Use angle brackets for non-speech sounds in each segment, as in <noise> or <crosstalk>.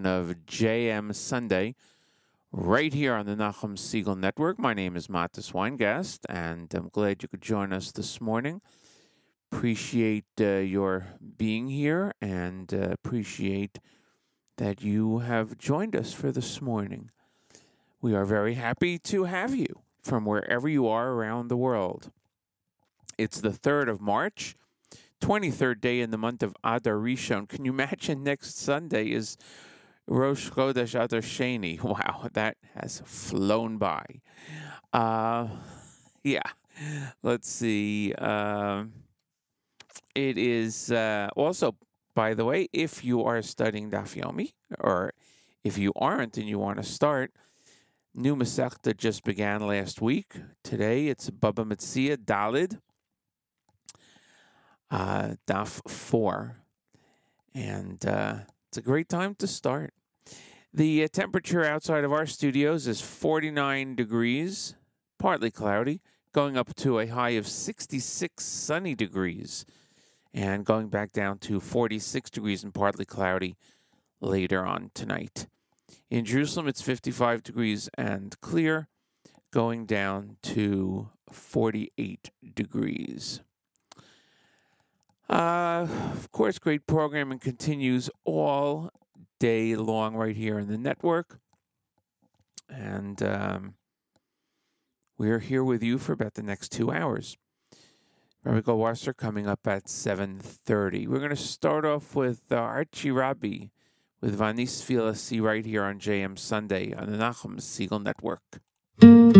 edition of JM Sunday, right here on the Nachum Segal Network. My name is Mattes Weingast, and I'm glad you could join us this morning. Appreciate uh, your being here, and uh, appreciate that you have joined us for this morning. We are very happy to have you from wherever you are around the world. It's the 3rd of March. 23rd day in the month of Adar Rishon. Can you imagine next Sunday is Rosh Chodesh Adar Sheni? <laughs> Wow, that has flown by. Uh, <laughs> yeah, let's see. Uh, it is uh, also, by the way, if you are studying Daf Yomi, or if you aren't and you want to start, new Masechta just began last week. Today it's Baba Metzia Dalid uh, DAF 4. And uh, it's a great time to start. The uh, temperature outside of our studios is 49 degrees, partly cloudy, going up to a high of 66 sunny degrees, and going back down to 46 degrees and partly cloudy later on tonight. In Jerusalem, it's 55 degrees and clear, going down to 48 degrees. Uh, of course, great programming continues all day long right here in the network. And um, we're here with you for about the next two hours. Rabbi Goldwasser coming up at 7.30. We're going to start off with uh, Archie Rabbi with Vanis Filasi right here on JM Sunday on the Nachum Segal Network.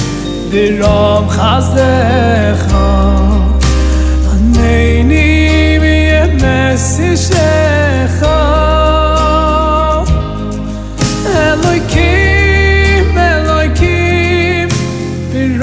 דירום רוב חסטה ח אנני ווי מי נסישע ח מלכי מלכי די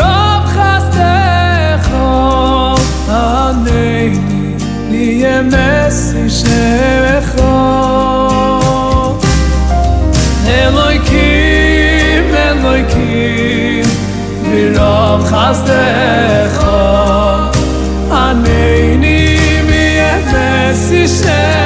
חסדך אני ני מי אפס ישנה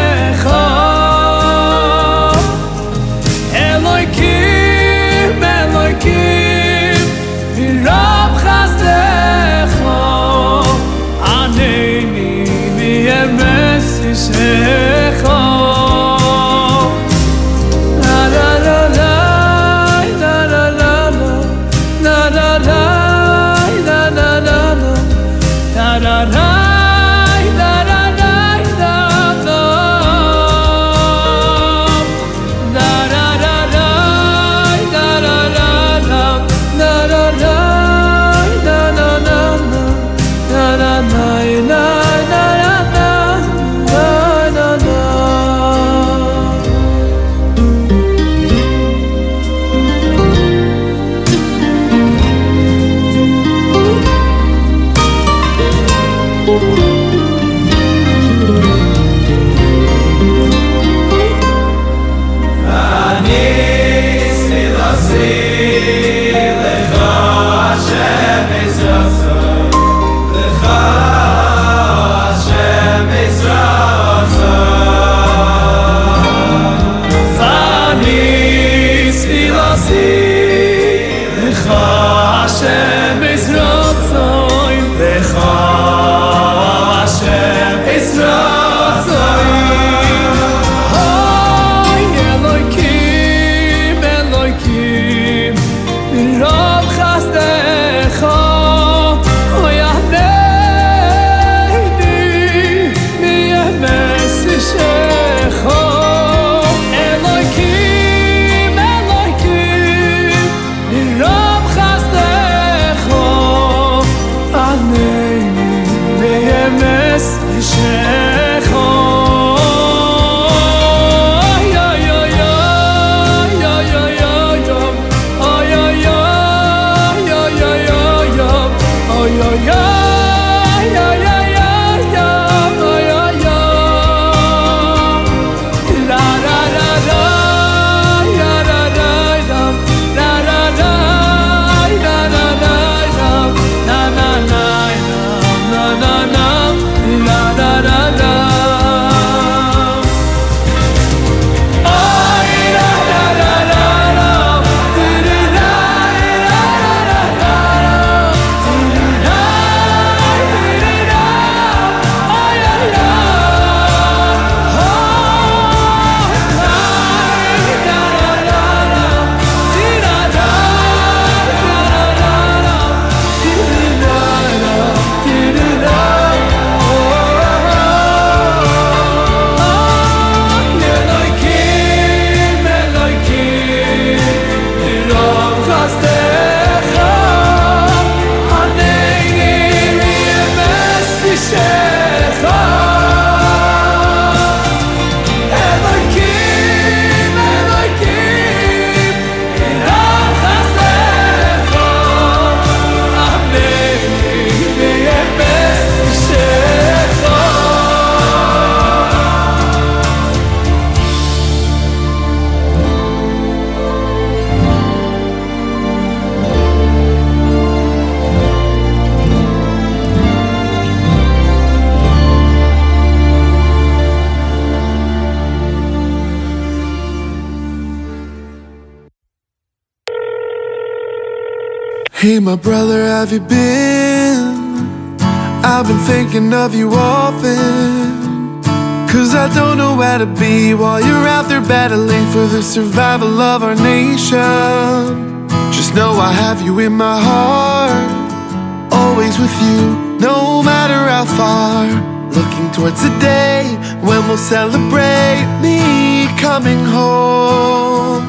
Hey, my brother, have you been? I've been thinking of you often. Cause I don't know where to be while you're out there battling for the survival of our nation. Just know I have you in my heart, always with you, no matter how far. Looking towards the day when we'll celebrate me coming home.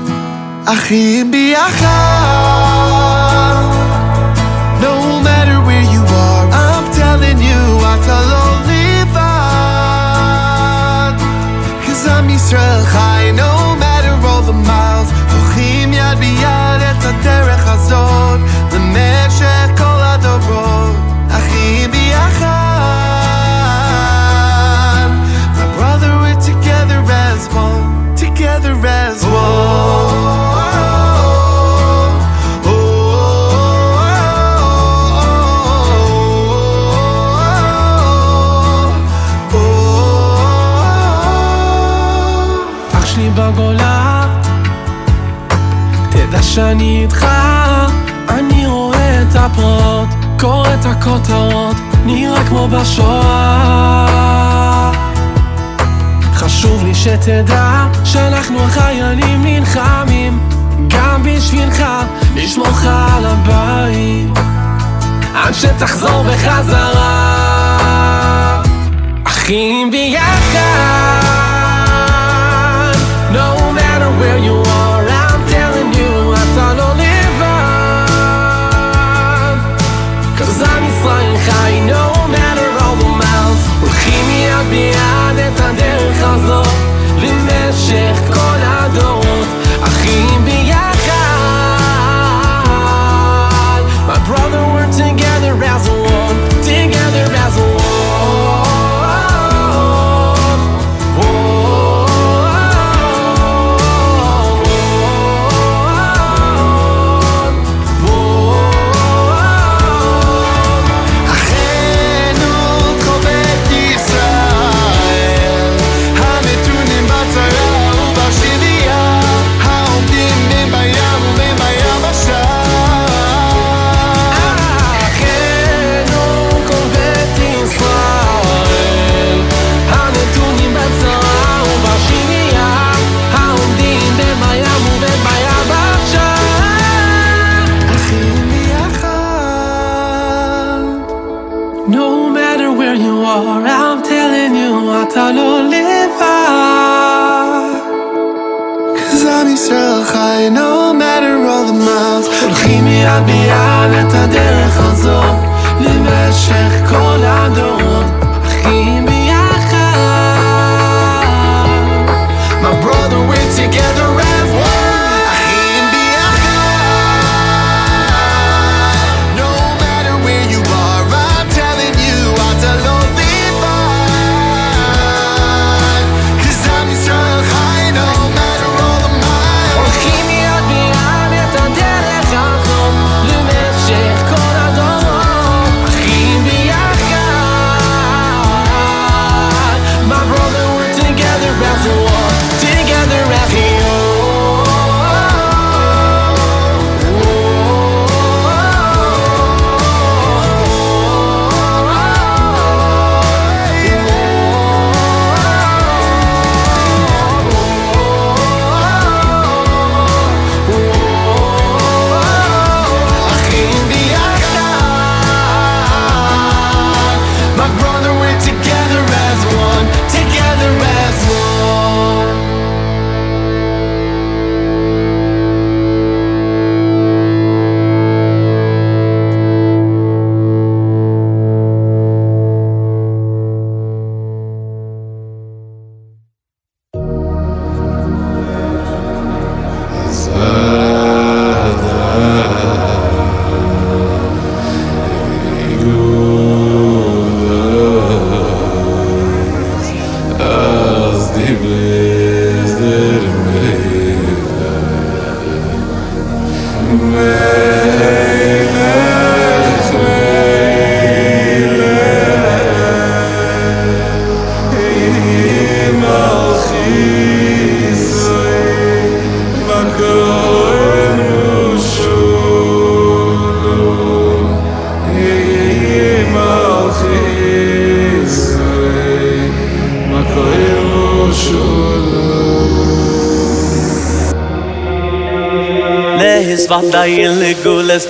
Achim biachad. אתה לא לבד. Cause I'm Yisrael חי, no matter all the miles. הולכים יד ביד את הדרך הזאת, למשך שאני איתך, אני רואה את הפרעות, קורא את הכותרות, נראה כמו בשואה. חשוב לי שתדע שאנחנו החיילים נלחמים, גם בשבילך, לשמורך על הבית, עד שתחזור בחזרה. אחים ביחד No matter where you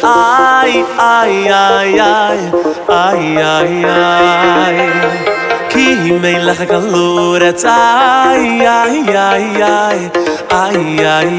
ay ay ay ay ay ay ay khimay lakh galar tsay ay ay ay ay ay ay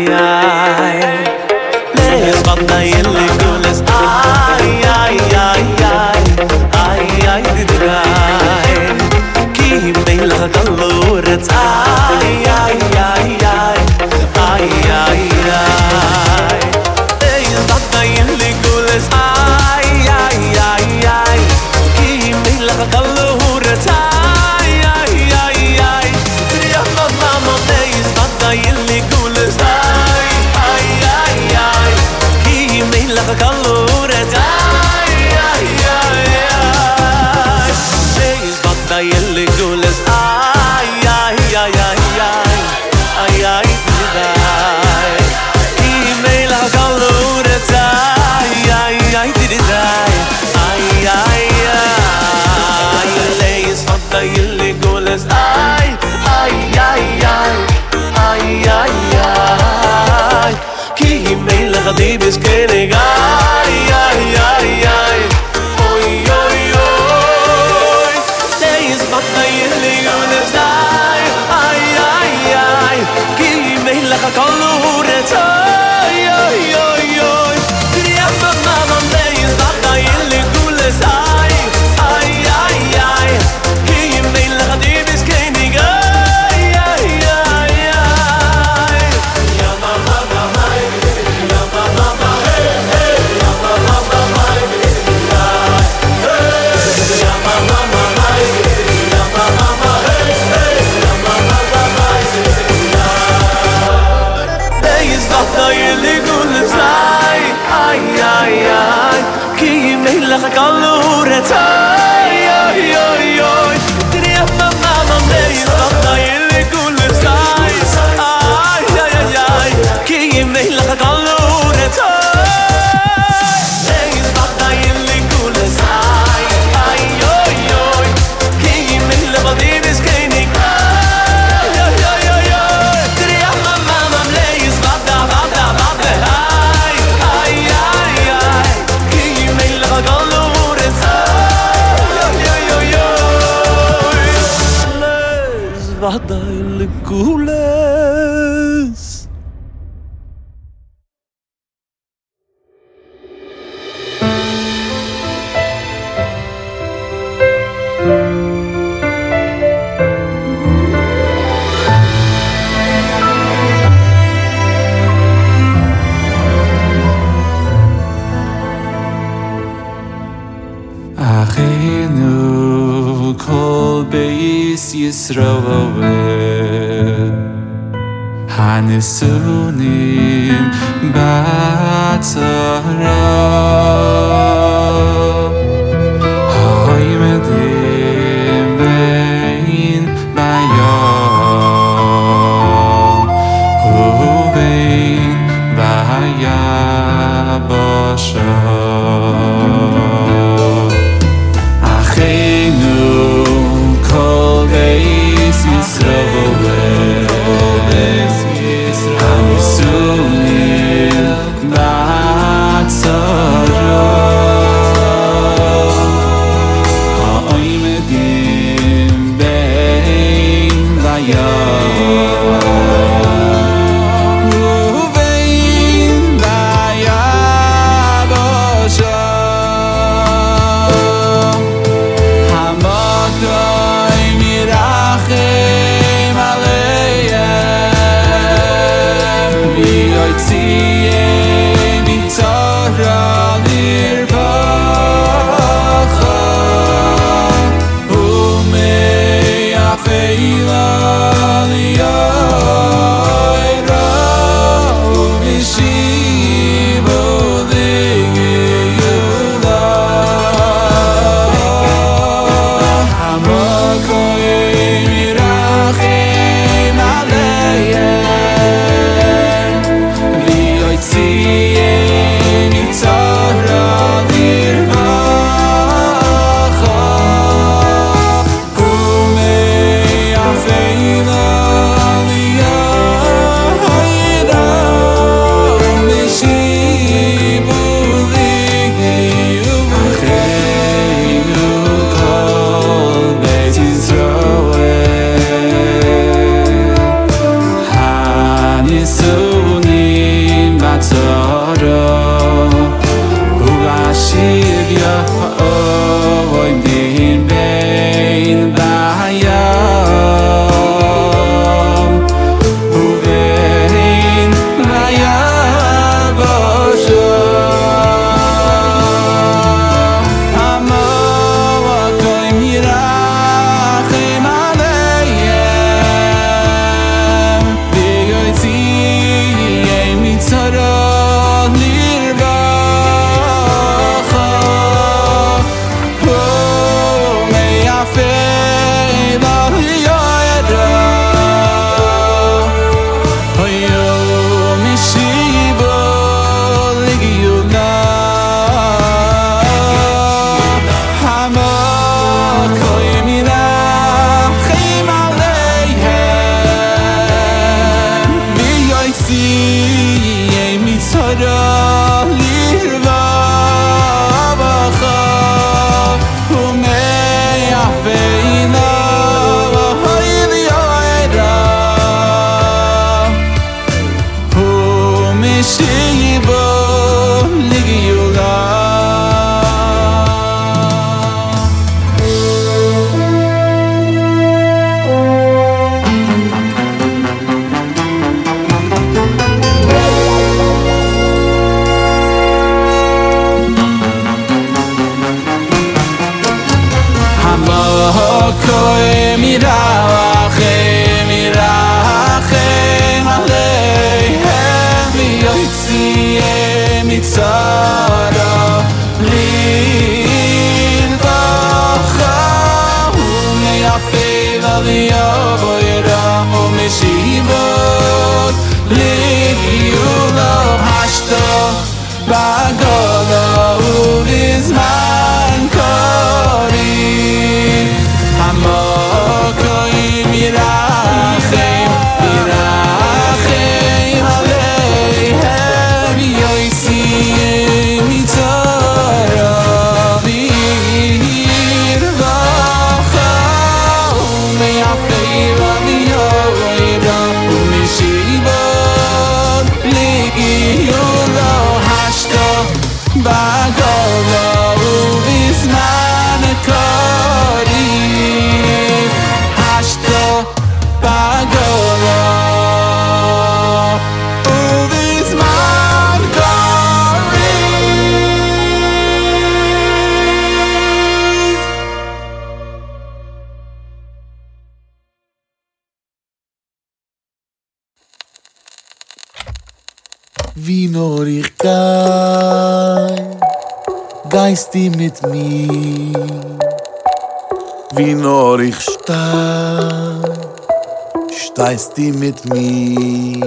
steist di mit mi.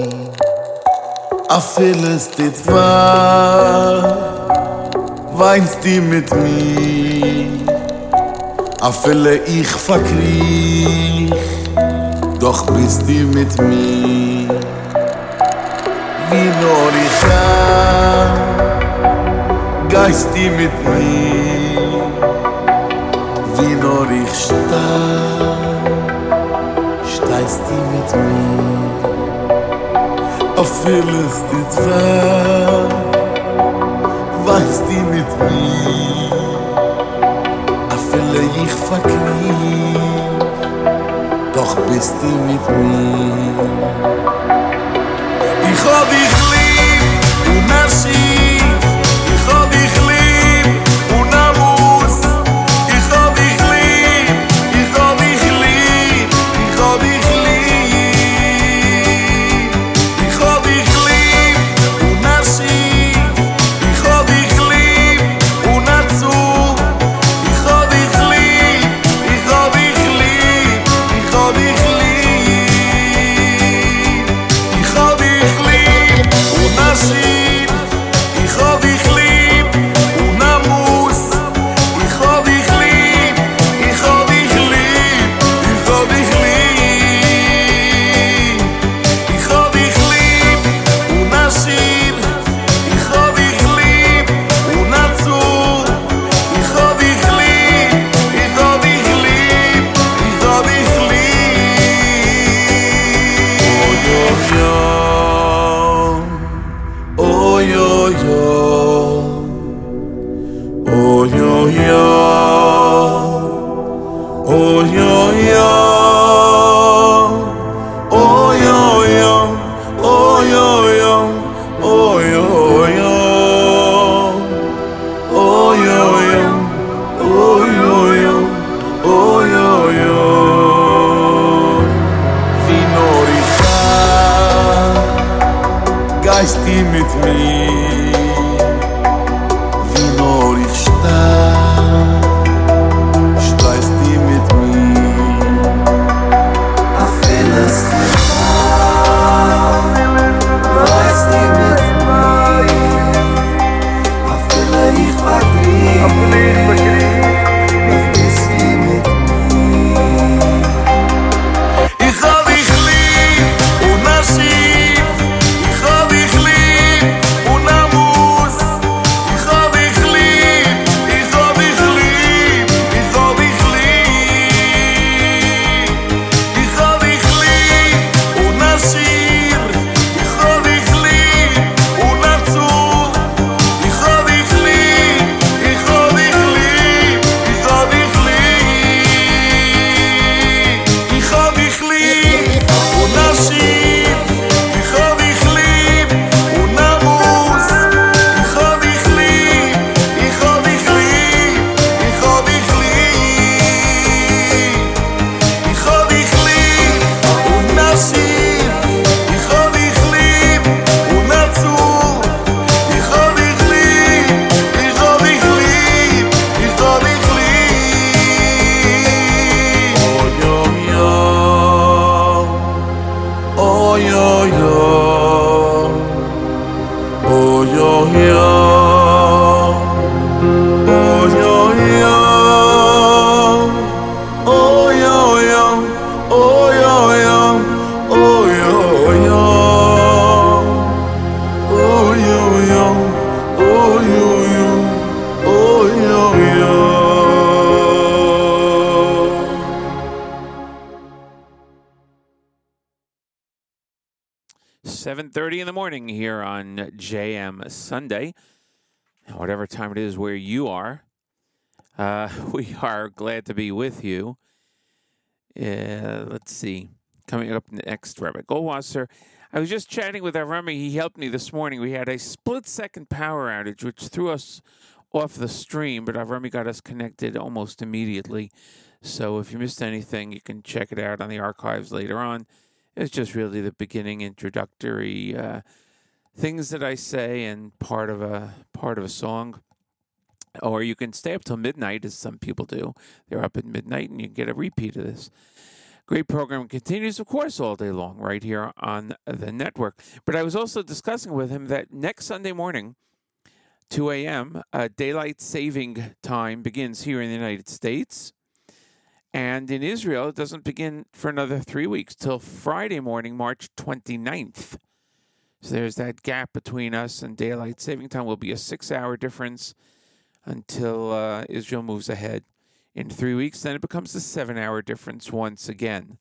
A filles di zwar weinst di mit mi. A fille ich verkrieg doch bist di mit mi. Wie nur ich kann geist di mit mi. Wie nur ich stand reist die mit mir Auf vieles die Zeit Weißt die mit mir Auf viele ich verknieb Doch bist die mit mir. Ich hab dich lieb, du Merci oy oy oy oy oy morning here on JM Sunday. Whatever time it is where you are, uh, <laughs> we are glad to be with you. Uh, let's see. Coming up next, Rabbi Goldwasser. I was just chatting with Avrami. He helped me this morning. We had a split second power outage, which threw us off the stream, but Avrami got us connected almost immediately. So if you missed anything, you can check it out on the archives later on. It's just really the beginning introductory uh, things that I say and part of a part of a song. Or you can stay up till midnight, as some people do. They're up at midnight, and you get a repeat of this. Great program continues, of course, all day long, right here on the network. But I was also discussing with him that next Sunday morning, 2 a.m., uh, daylight saving time begins here in the United States. And in Israel, it doesn't begin for another three weeks till Friday morning, March 29th. So there's that gap between us and daylight saving time. Will be a six-hour difference until uh, Israel moves ahead in three weeks. Then it becomes a seven-hour difference once again.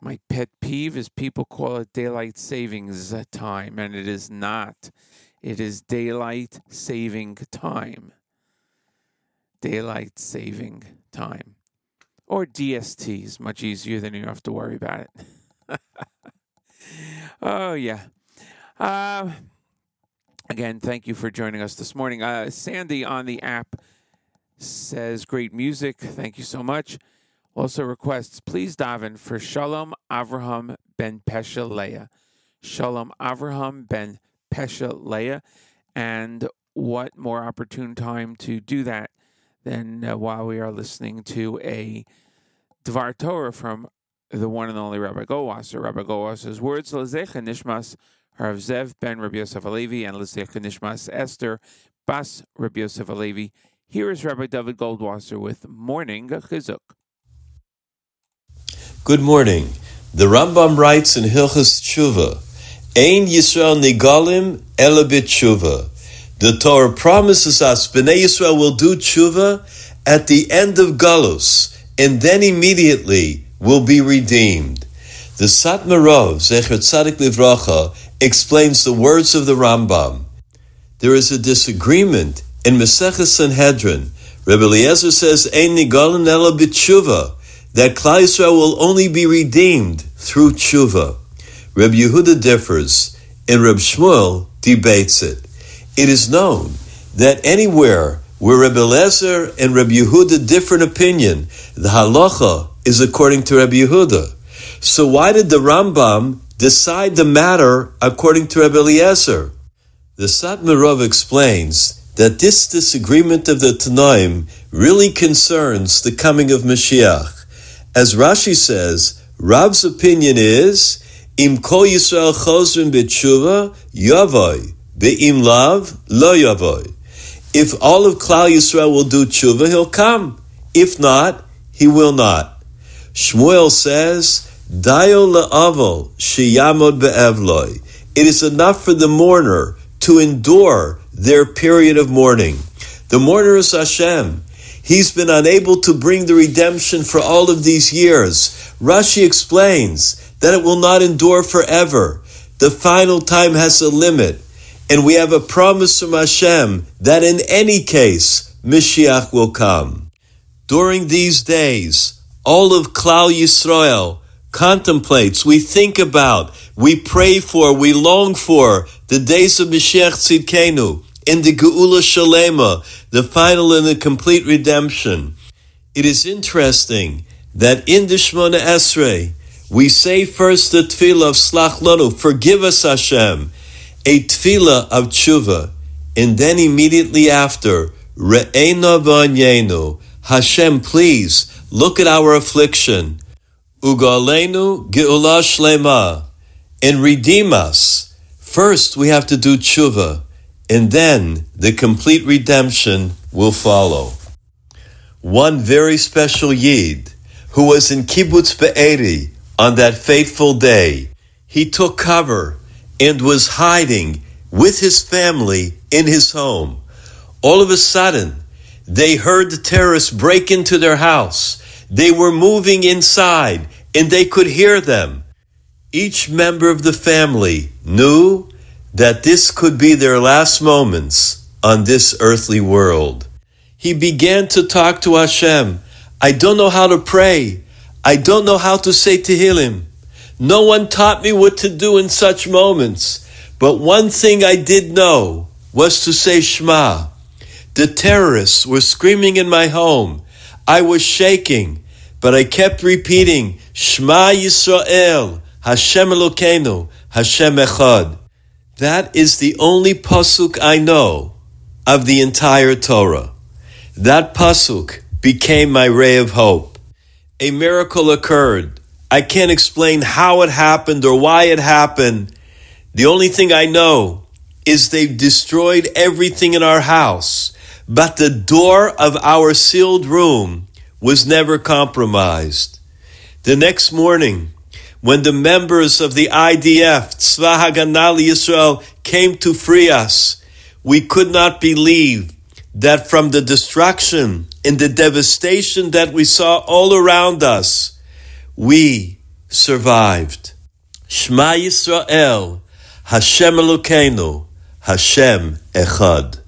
My pet peeve is people call it daylight savings time, and it is not. It is daylight saving time. Daylight saving time or DST is much easier than you have to worry about it. <laughs> oh, yeah. Uh, again, thank you for joining us this morning. Uh, Sandy on the app says, Great music. Thank you so much. Also requests, please daven for Shalom Avraham ben Pesha Leah. Shalom Avraham ben Pesha Leah. And what more opportune time to do that than uh, while we are listening to a Dvar Torah from the one and only Rabbi Goldwasser. Rabbi Goldwasser's words, Lezecha Nishmas, Harav Zev ben Rabbi Yosef Alevi, and Lezecha Nishmas Esther Bas Rabbi Yosef Alevi. Here is Rabbi Dovid Goldwasser with Morning Chizuk. Good morning. The Rambam writes in Hilchas Tshuva, Ein Yisrael Nigalim Elabit Tshuva. The Torah promises us Bnei Yisrael will do tshuva at the end of Galus, and then immediately will be redeemed. The Satmar Rov, Zecher Tzadik Livracha, explains the words of the Rambam. There is a disagreement in Maseches Sanhedrin. Rebbe Eliezer says, Ein nigalim ela b'tshuva, that Klal Yisrael will only be redeemed through tshuva. Rebbe Yehuda differs, and Rebbe Shmuel debates it. It is known that anywhere where Rebbe Eliezer and Rebbe Yehuda differ in opinion, the halacha is according to Rebbe Yehuda. So why did the Rambam decide the matter according to Rebbe Eliezer? The Satmar Rov explains that this disagreement of the Tanaim really concerns the coming of Mashiach. As Rashi says, Rab's opinion is, Im kol Yisrael chozrim b'tshuva, yavoy, be'im lav, lo yavoy. If all of Klal Yisrael will do tshuva, he'll come. If not, he will not. Shmuel says, Dayo le'avol sheyamod be'evloi. It is enough for the mourner to endure their period of mourning. The mourner is Hashem. He's been unable to bring the redemption for all of these years. Rashi explains that it will not endure forever. The final time has a limit. And we have a promise from Hashem that in any case, Mashiach will come. During these days, all of Klal Yisrael contemplates, we think about, we pray for, we long for the days of Mashiach Tzidkenu in the Geula Shalema, the final and the complete redemption. It is interesting that in the Shemona Esrei, we say first the tefillah of Slach Lanu, forgive us Hashem, a tefillah of tshuva, and then immediately after, Re'ena v'anyenu, Hashem, please look at our affliction, ugalenu geula shlema, and redeem us. First, we have to do tshuva, and then the complete redemption will follow. One very special Yid, who was in Kibbutz Be'eri on that fateful day, he took cover and was hiding with his family in his home. All of a sudden, they heard the terrorists break into their house. They were moving inside and they could hear them. Each member of the family knew that this could be their last moments on this earthly world. He began to talk to Hashem. I don't know how to pray. I don't know how to say Tehillim. No one taught me what to do in such moments. But one thing I did know was to say Shema. The terrorists were screaming in my home. I was shaking, but I kept repeating Shema Yisrael, Hashem Elokeinu, Hashem Echad. That is the only pasuk I know of the entire Torah. That pasuk became my ray of hope. A miracle occurred. I can't explain how it happened or why it happened. The only thing I know is they've destroyed everything in our house, but the door of our sealed room was never compromised. The next morning, when the members of the IDF, Tzva Haganah Yisrael, came to free us, we could not believe that from the destruction and the devastation that we saw all around us, we survived. Shema Yisrael, Hashem Elokeinu, Hashem Echad.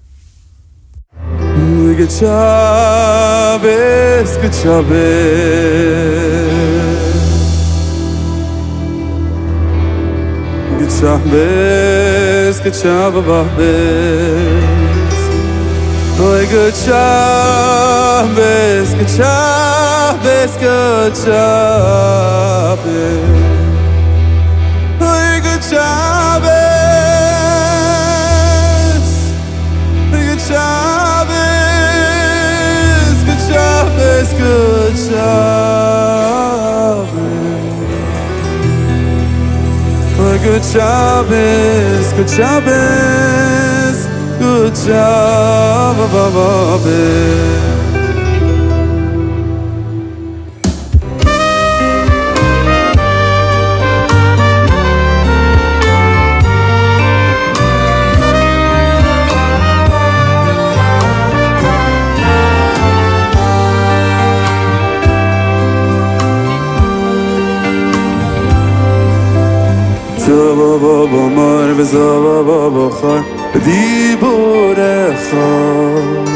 Good Shabbos, good Shabbos. Good Shabbos, good Shabbos. Good Shabbos, good Shabbos, Shabbos. Oh, good Shabbos. Good Shabbos, good Shabbos, good. Oh, Good Shabbos, good Shabbos, بذار بابا خان دیوونه خان.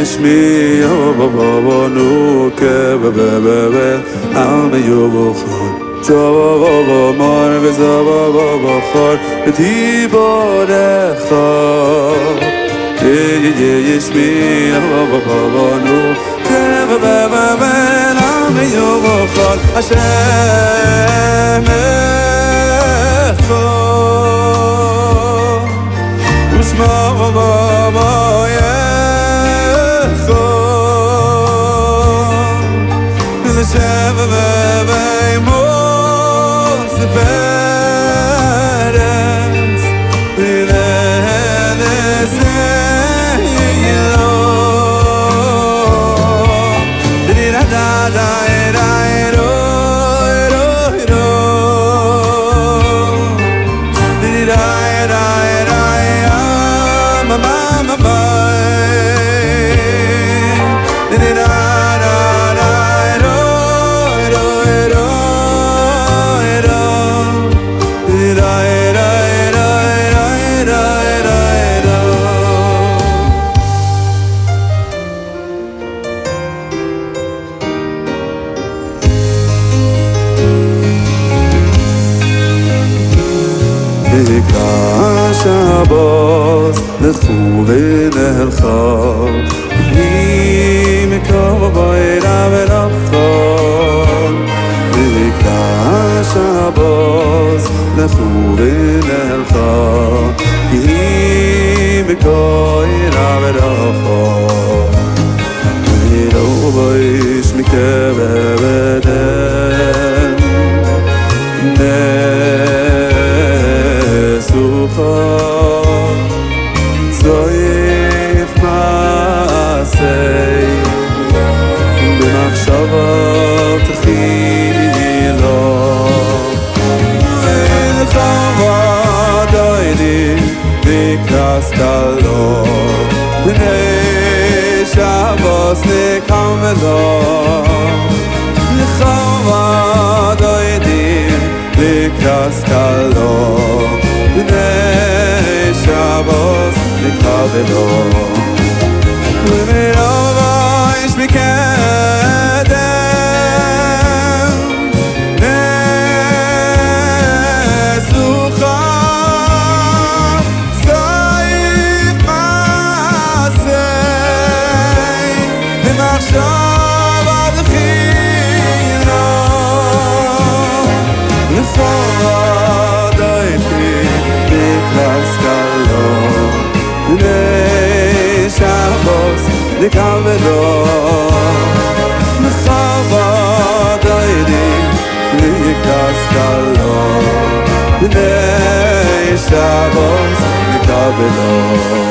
یش می بابا بابا نوکه بابا بابا همه یو بخان زبا بابا مار به زبا بابا خان. یه یه یه یش می بابا بابا نو که بابا بابا همه یو بخار عشمه Jesus, Usmão, amanhã, Jesus, Deixa-me ver bem, bas ne khule ne kha ni me ka ba ira ve ra kha ni me ka sa bas ne khule ne kha me ira ve ra kha is Oh sei du nach sabat khi lo el khava daide de kastalo ne shavos ne kamelo el de kastalo ne shavos ish mikedem dik ave dor me savadayde nikas galor me istav uns dik ave dor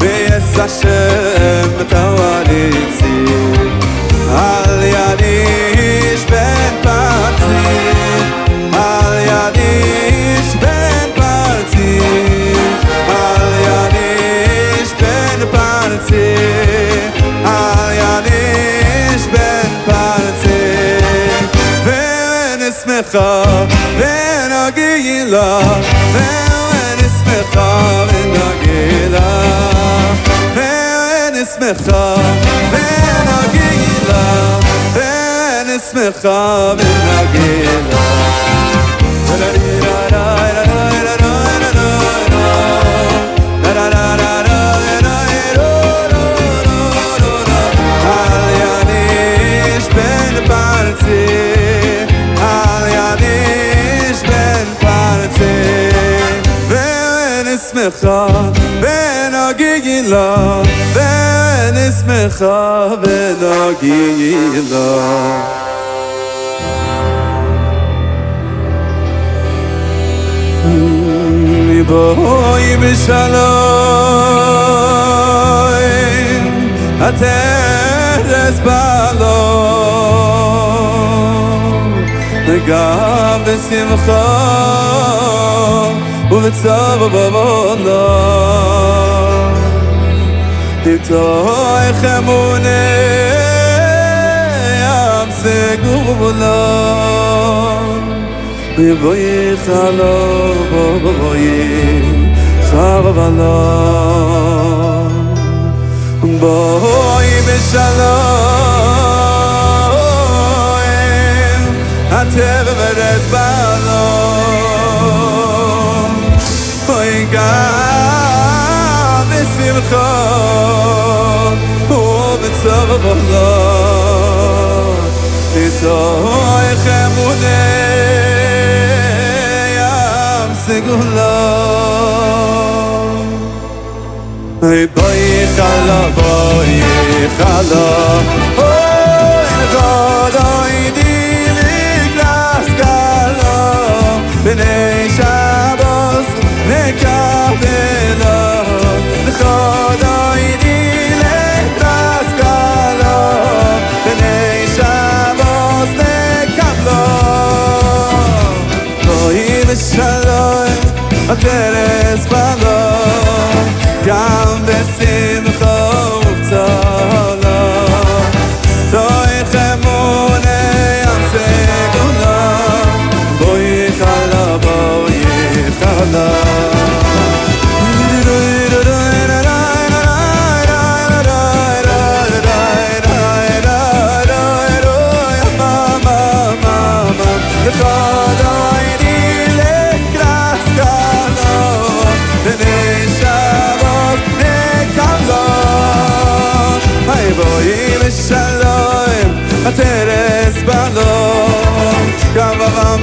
ve yesh a shem mit davalixu ali adis ben party ali adis ben party ali adis ben party ali adis ben party when it's mecho when i give you love when it's gila esmekha ven agila ven esmekha ven agila ra ra ben ben lo ben es me khave no gi lo mi boy be shaloy ater es balo de gam be sim ובבונו איתך אמונה ים סגולה ויבואי חלום ובואי חבלה בואי בשלום הטבע ורס בלום בואי גם simcha o mitzav vola et oy khamune yam segula ey bay khala bay khala oy gada idili glas khala shabos ne kapela שלוי אטערס פאַנגען דאָ איז אין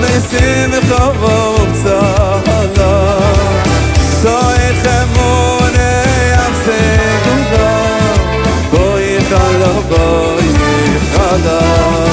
נסים חרוב צהלה זוהת חמון אייב סגורה בואי חלה בואי חלה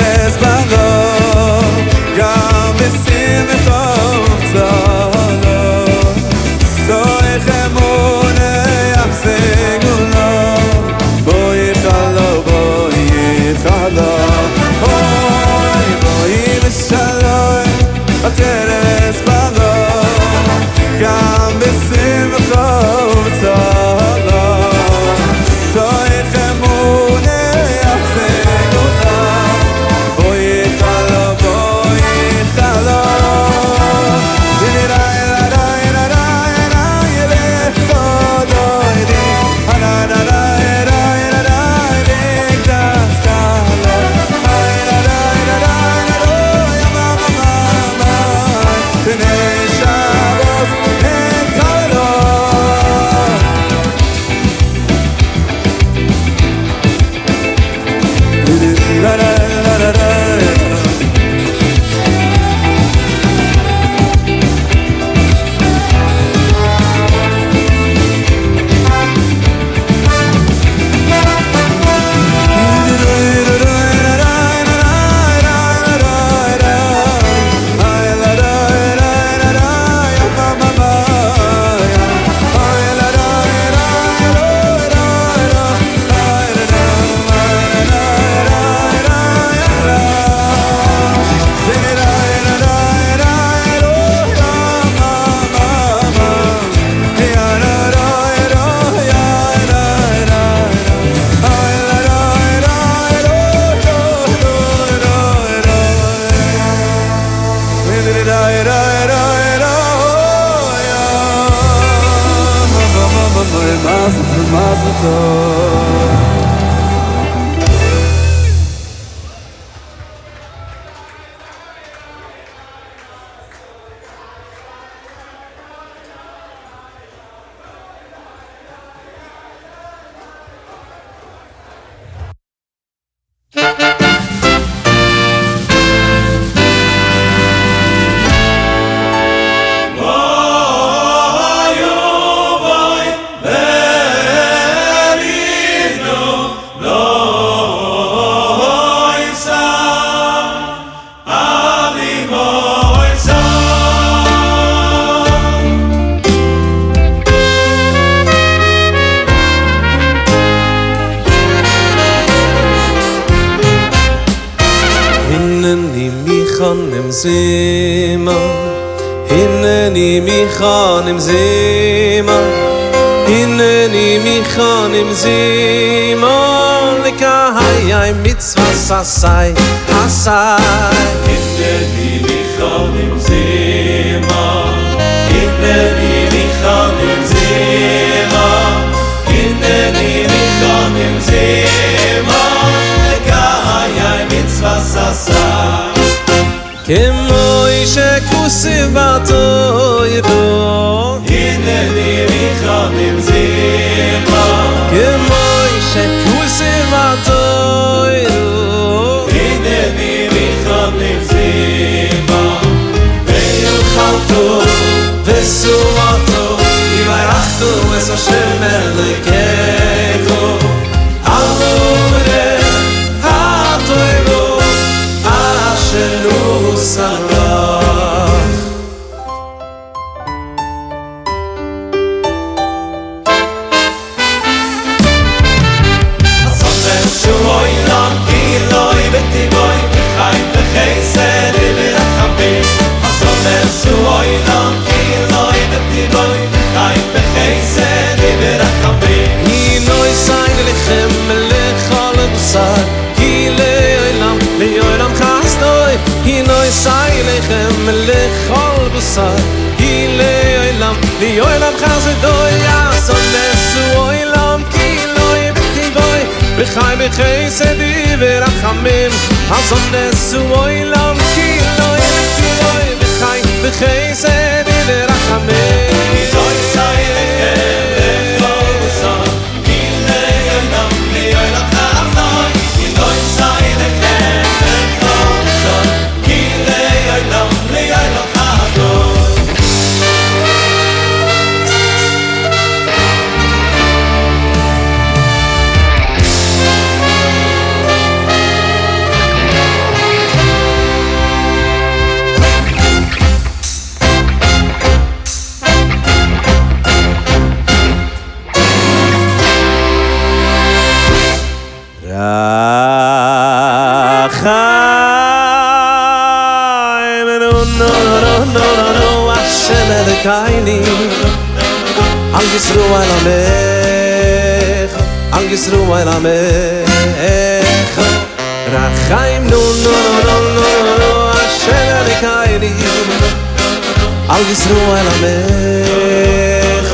Yisroo el Amech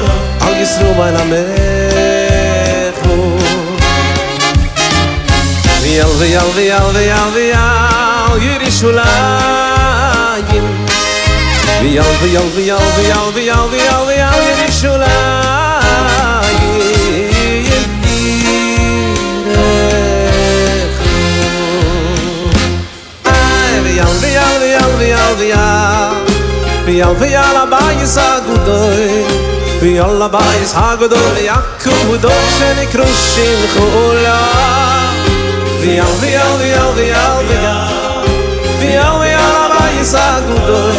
Al Yisroo el Amech Viyal viyal viyal viyal viyal Yerishulayim Viyal viyal viyal viyal viyal viyal viyal bi al vi al bay sa gudoy bi al bay sa gudoy yakku do shen krushin khula. Bi al vi al vi al vi al vi bi al vi al bay sa gudoy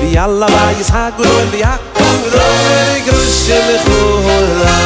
bi al bay sa gudoy yakku do shen krushin khula.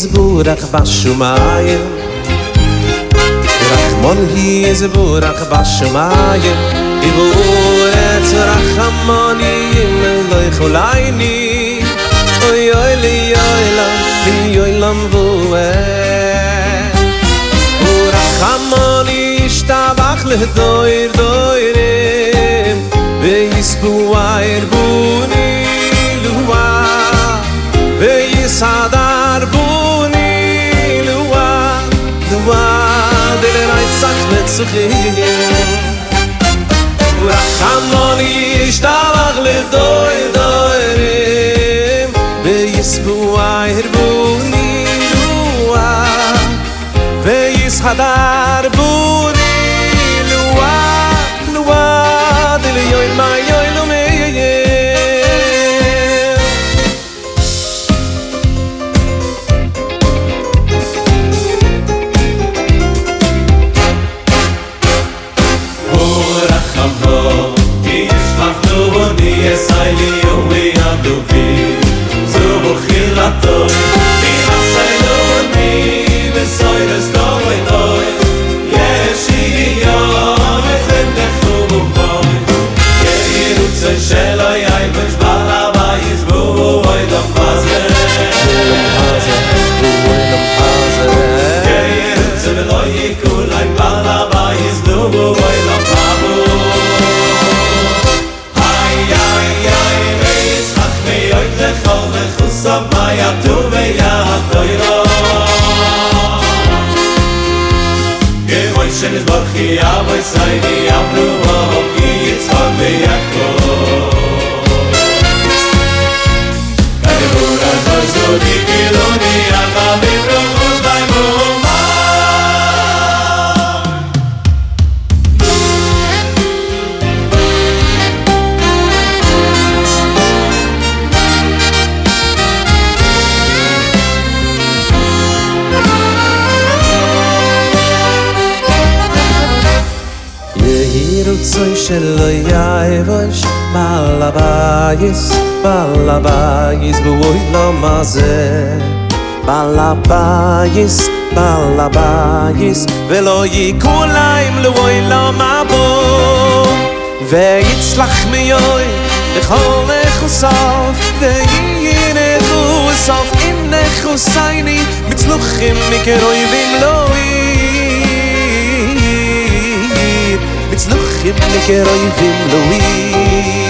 is burak ba shumaye Rachmon hi is burak ba shumaye I buret אוי hi im eloi cholaini Oy oy li oy lam hi oy lam vue Rachmon hi le doir Ve buni sadar buni lua lua der rei sagt mit sich du rahmon ich da le doy do erim be is buai her buni lua be is hadar Bages, Bala Bages, Bwoi lo maze. Bala Bages, Bala Bages, Velo yi kula im lwoi lo ma bo Ve yitzlach mi yoi, Dechol nechu sauf, Ve yi nechu sauf, Im nechu saini, Mitzluchim mikero yi vim lo yi Mitzluchim mikero yi vim lo yi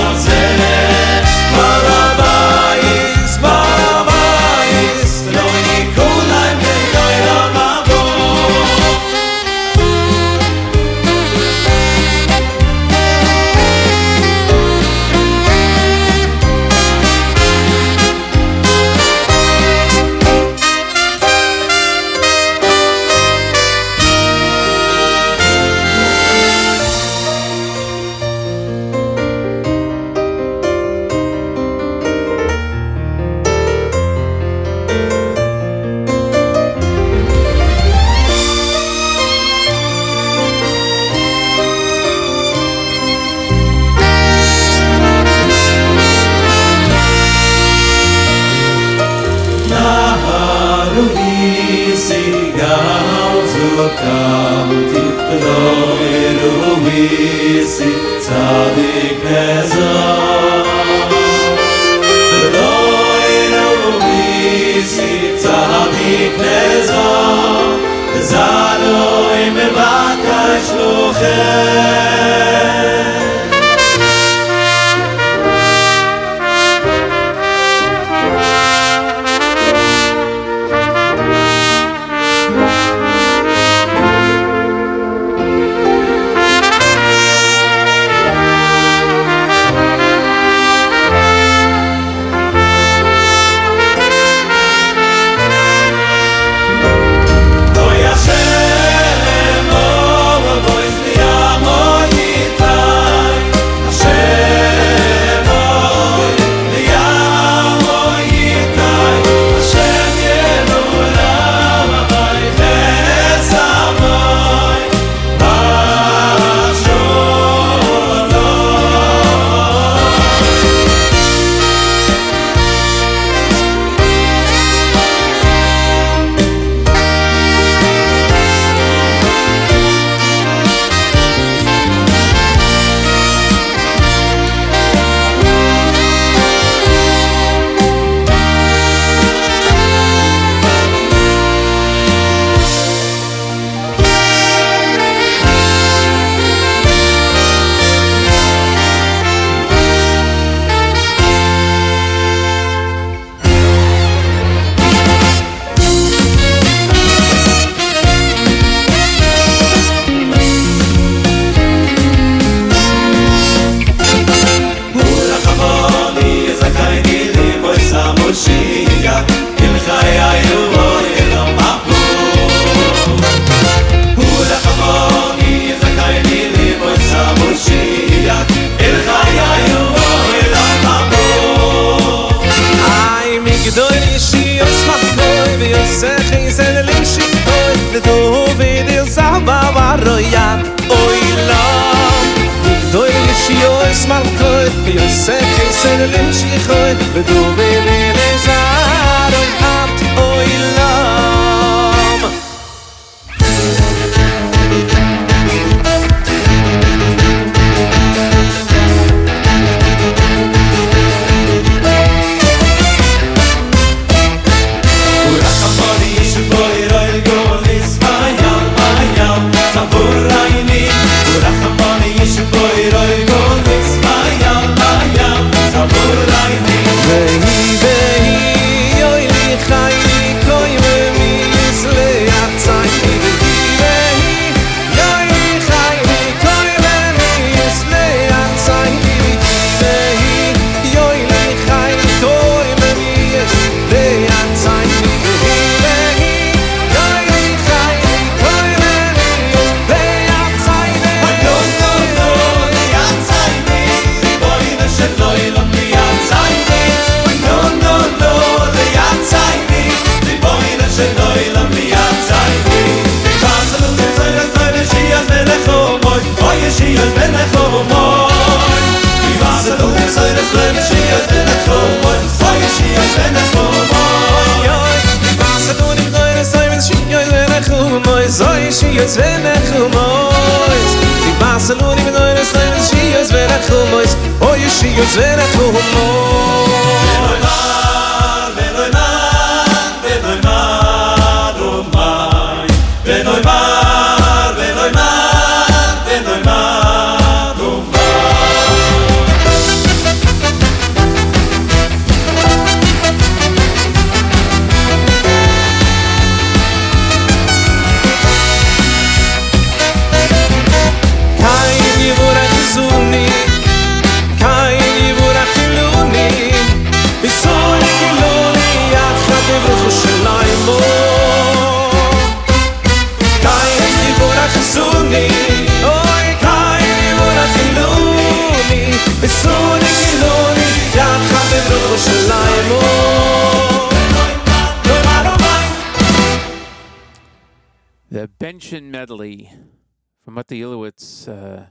Medley from Motty Ilowitz, uh,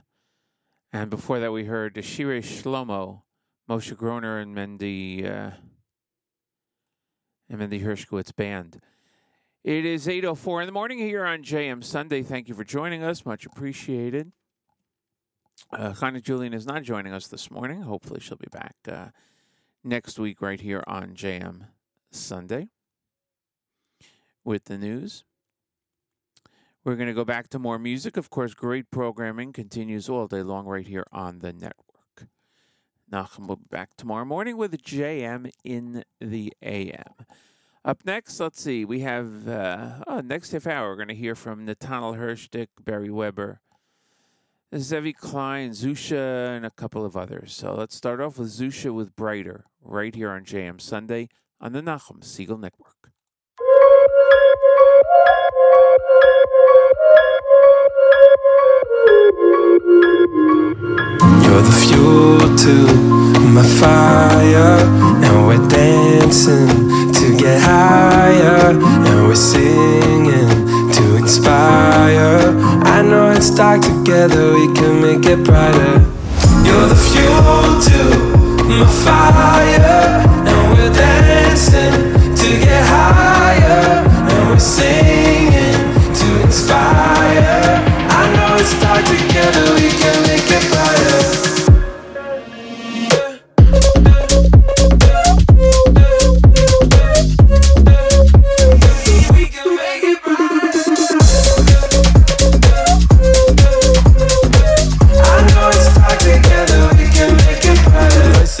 and before that we heard Shire Shlomo, Moshe Groner and Mendy uh, and Mendy Hershkowitz band. It is 8.04 in the morning here on JM Sunday. Thank you for joining us. Much appreciated. Uh, Chana Julian is not joining us this morning. Hopefully she'll be back uh, next week right here on JM Sunday with the news. We're going to go back to more music. Of course, great programming continues all day long right here on the network. Nachum will be back tomorrow morning with JM in the AM. Up next, let's see, we have, uh, oh, next half hour, we're going to hear from Nathaniel Hirschdick, Barry Weber, Zevi Klein, Zusha, and a couple of others. So let's start off with Zusha with Brighter, right here on JM Sunday on the Nachum Segal Network. You're the fuel to my fire, and we're dancing to get higher, and we're singing to inspire. I know it's dark together, we can make it brighter. You're the fuel to my fire, and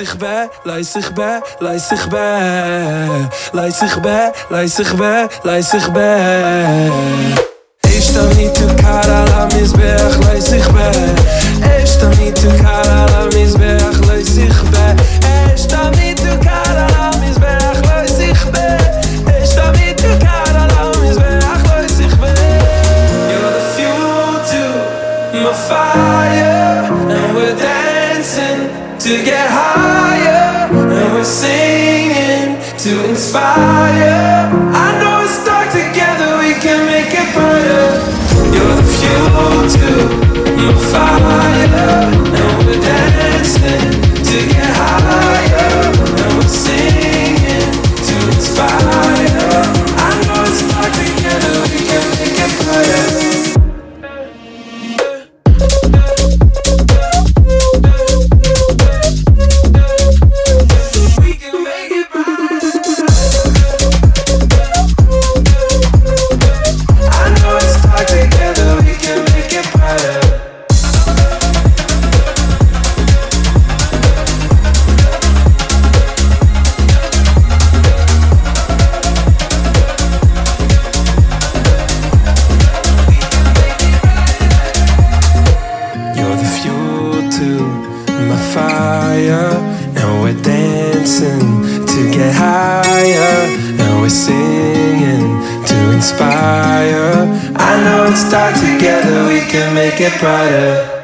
brighter. Leid zich bij, leid zich bij, leid zich bij. Leid zich bij, leid zich bij, leid zich bij. השתמיתו קר על המזבח, לא יסכבה השתמיתו קר על המזבח, לא יסכבה השתמיתו be. dancing to get higher, and we're singing to inspire. I know it's dark together, we can make it brighter.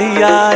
পাইয়া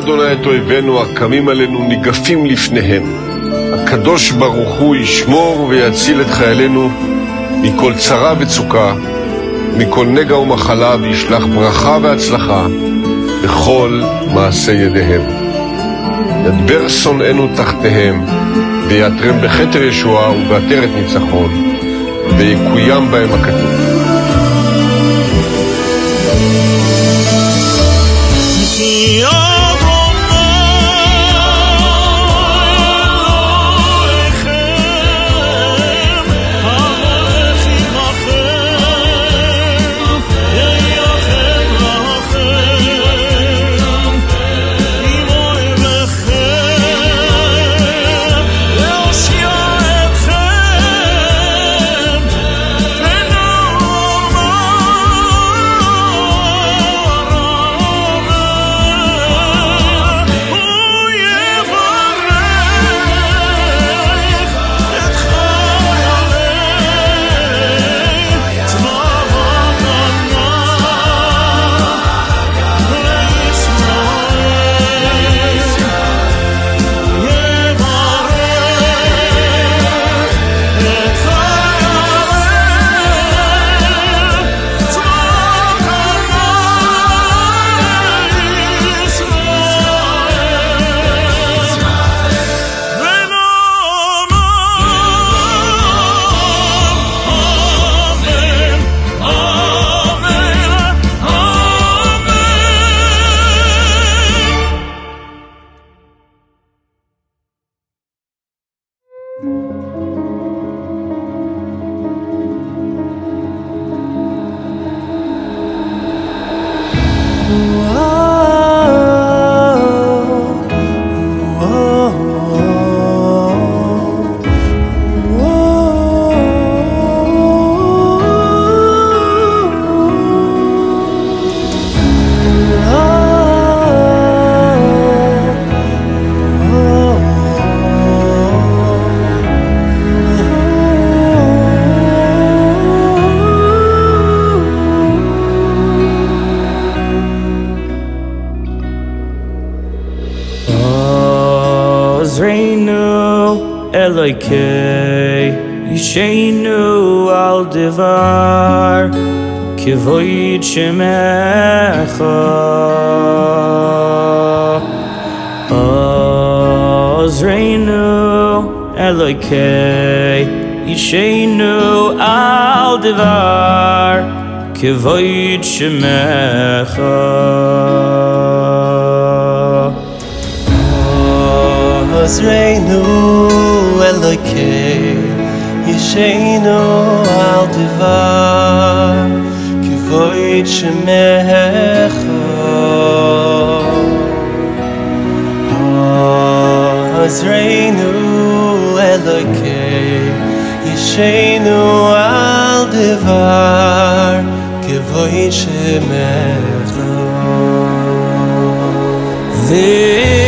אדוני את אויבינו הקמים עלינו ניגפים לפניהם. הקדוש ברוך הוא ישמור ויציל את חיילינו מכל צרה וצוקה, מכל נגע ומחלה, וישלח ברכה והצלחה בכל מעשה ידיהם. ידבר שונאינו תחתיהם, ויעטרם בכתר ישועה ובעטרת ניצחון, ויקוים בהם הכתוב. את שמך. עוזרנו אלוקי, אישנו על דבר, כבוד שמך. עוזרנו אלוקי, אישנו על דבר, ברית שמך עזרנו אלוקי ישנו על דבר כבוי שמך זה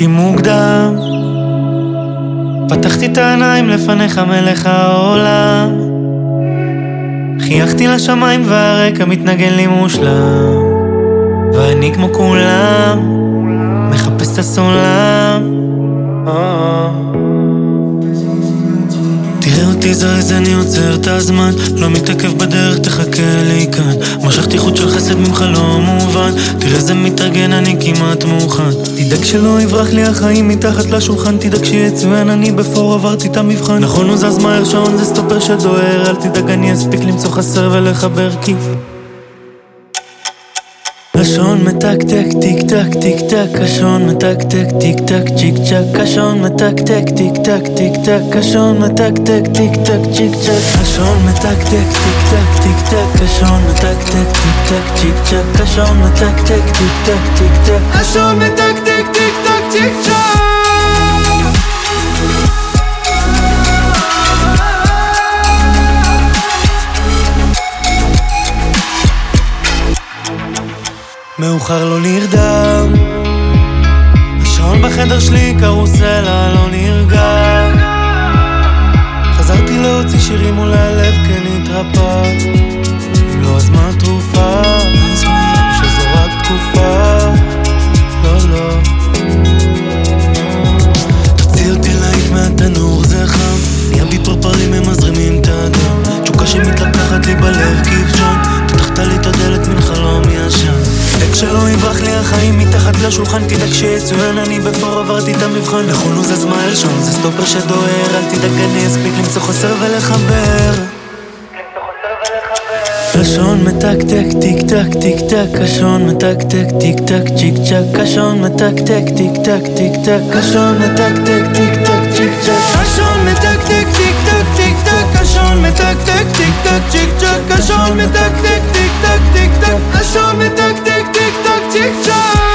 קמתי מוקדם, פתחתי את העיניים לפניך מלך העולם. חייכתי לשמיים והרקע מתנגן לי מושלם, ואני כמו כולם, מחפש את הסולם. תראה אותי זריז, אני עוצר את הזמן. לא מתעכב בדרך, תחכה לי כאן. משכתי חוט של חסד ממך לא מובן. תראה זה מתרגן, אני כמעט מוכן. תדאג שלא יברח לי החיים מתחת לשולחן. תדאג שיצוין, אני בפור עברתי את המבחן. נכון הוא זז מהר, שעון זה סטופר שדוהר. אל תדאג, אני אספיק למצוא חסר ולחבר כי Ashon me tak tek tik tak tik tak Ashon me tak tek tik tak chik chak Ashon me tak tek tik tak tik tak Ashon me tak tek tik tak chik chak Ashon me tak tek tik tak tik tak Ashon me tak tek tik tak chik chak Ashon me tak tek tik tak tik tak Ashon me tak tek tik tak chik chak מאוחר לא נרדם. השעון בחדר שלי קרוסלה לא נרגע. חזרתי להוציא שירים מול הלב כן התרפא אם לא אז מה התרופה? שזו רק תקופה. לא לא. תוציא אותי להיט מהתנור זה חם. בי פרפרים הם מזרימים את הדם תשוקה שמתלקחת לי בלב כבשון. פתחת לי את הדלת תדאג שלא יברח לי החיים מתחת לשולחן תדאג שיצוין אני בפור עברתי את המבחן נכון הוא זז מהר שם זה סטופר שדוהר אל תדאג אני אספיק למצוא חסר ולחבר השעון מתקתק טיק טק טיק טק השעון מתקתק טיק טק צ'יק צ'ק השעון מתקתק טיק טק טיק טק השעון מתקתק טיק טק צ'יק צ'ק השעון מתקתק טיק טק טיק טק השעון מתקתק טיק טק צ'יק צ'ק השעון מתקתק טיק טק טיק טק השעון מתקתק magic time.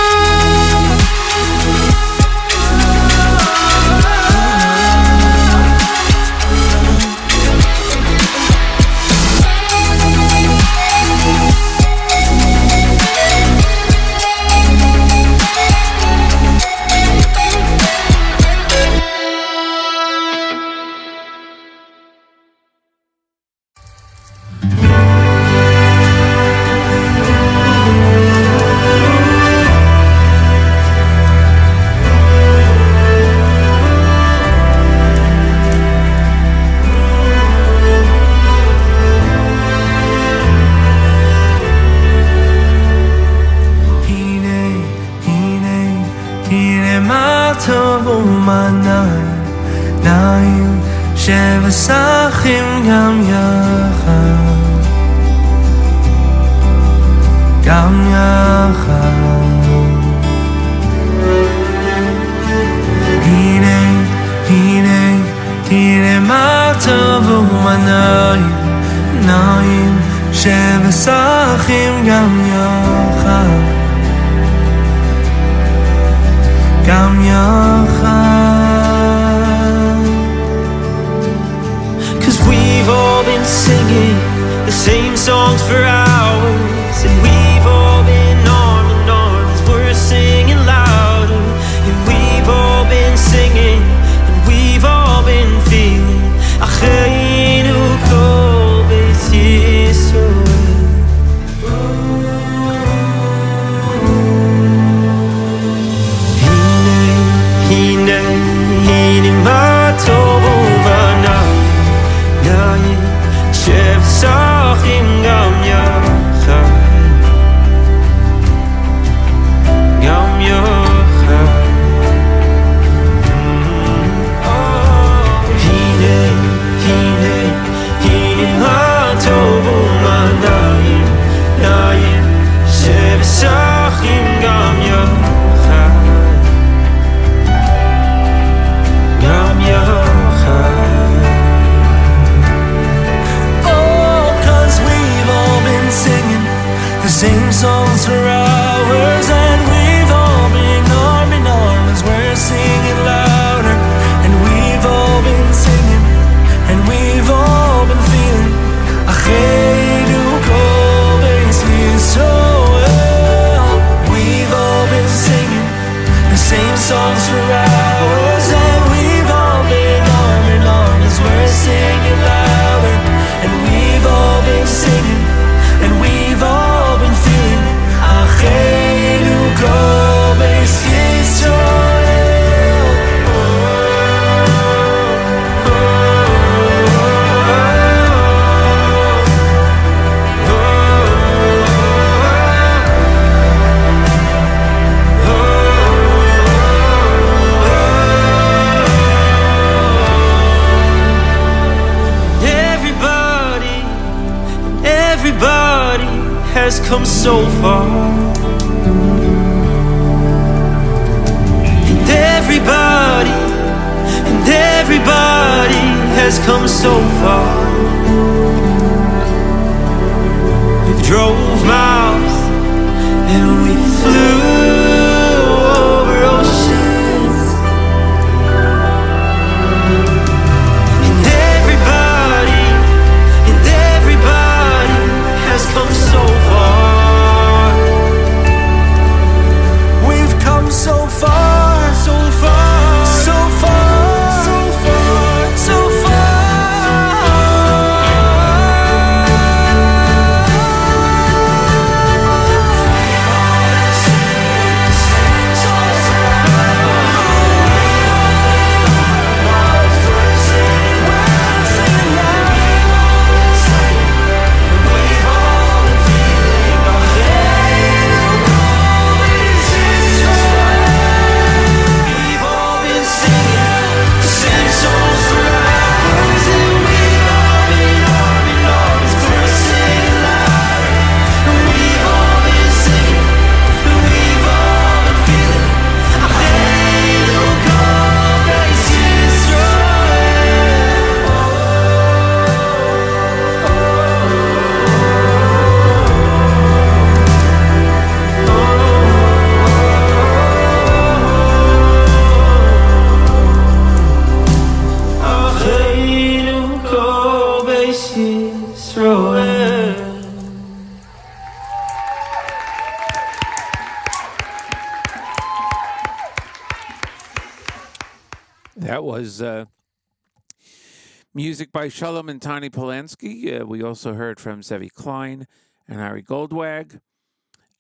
by Shalom and Tani Polanski. Uh, we also heard from Zevi Klein and Harry Goldwag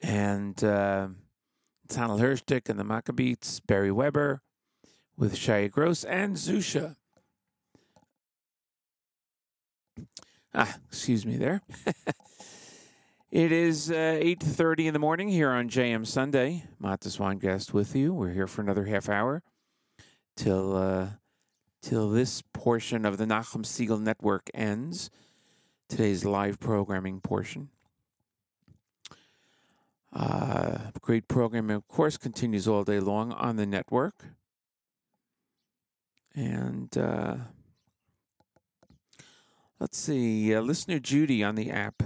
and uh, Tanel Hirschdick and the Maccabees, Barry Weber with Shaya Gross and Zusha. Ah, excuse me there. <laughs> it is uh, 8.30 in the morning here on JM Sunday. Mattes Weingast with you. We're here for another half hour till uh, till this portion of the Nachum Segal Network ends. Today's live programming portion. Uh, great programming, of course, continues all day long on the network. And uh, let's see, uh, listener Judy on the app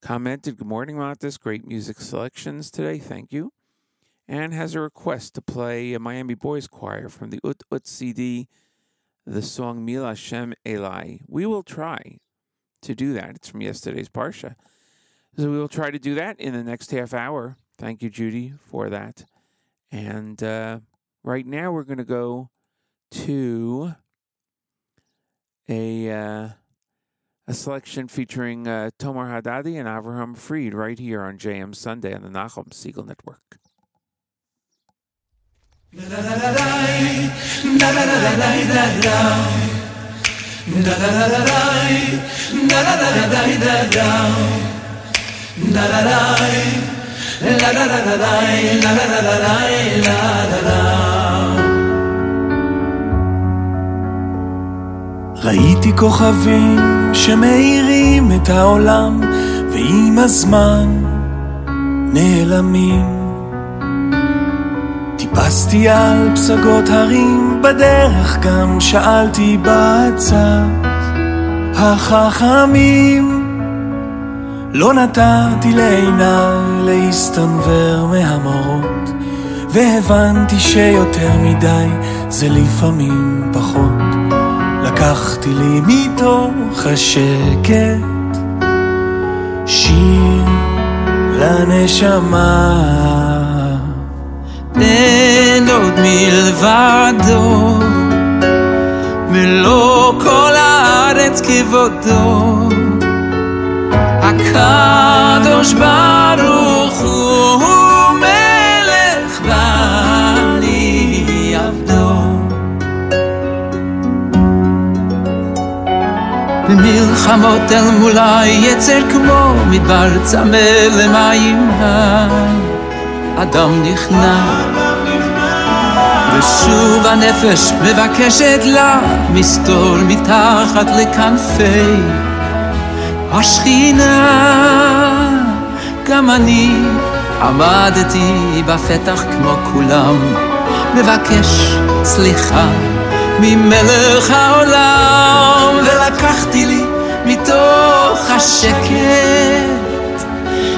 commented, Good morning, Mattes. Great music selections today. Thank you. And has a request to play a Miami Boys Choir from the Ut Ut CD, the song Mila Shem Eli. We will try to do that. It's from yesterday's Parsha. So we will try to do that in the next half hour. Thank you, Judy, for that. And uh, right now we're going to go to a uh, a selection featuring uh, Tomer Haddadi and Avraham Fried right here on JM Sunday on the Nachum Segal Network. ראיתי כוכבים שמאירים את העולם ועם הזמן נעלמים טיפסתי על פסגות הרים בדרך גם שאלתי בצד החכמים לא נתתי לעיניי להסתנוור מהמראות והבנתי שיותר מדי זה לפעמים פחות לקחתי לי מתוך השקט שיר לנשמה. אין עוד מלבדו, מלוא כל הארץ כבודו. הקדוש ברוך הוא מלך ואני עבדו. במלחמות אל מולי יצר כמו מדבר צמא למים האדם נכנע. ושוב הנפש מבקשת לה מסתור מתחת לכנפי השכינה. גם אני עמדתי בפתח כמו כולם מבקש סליחה ממלך העולם ולקחתי לי מתוך השקט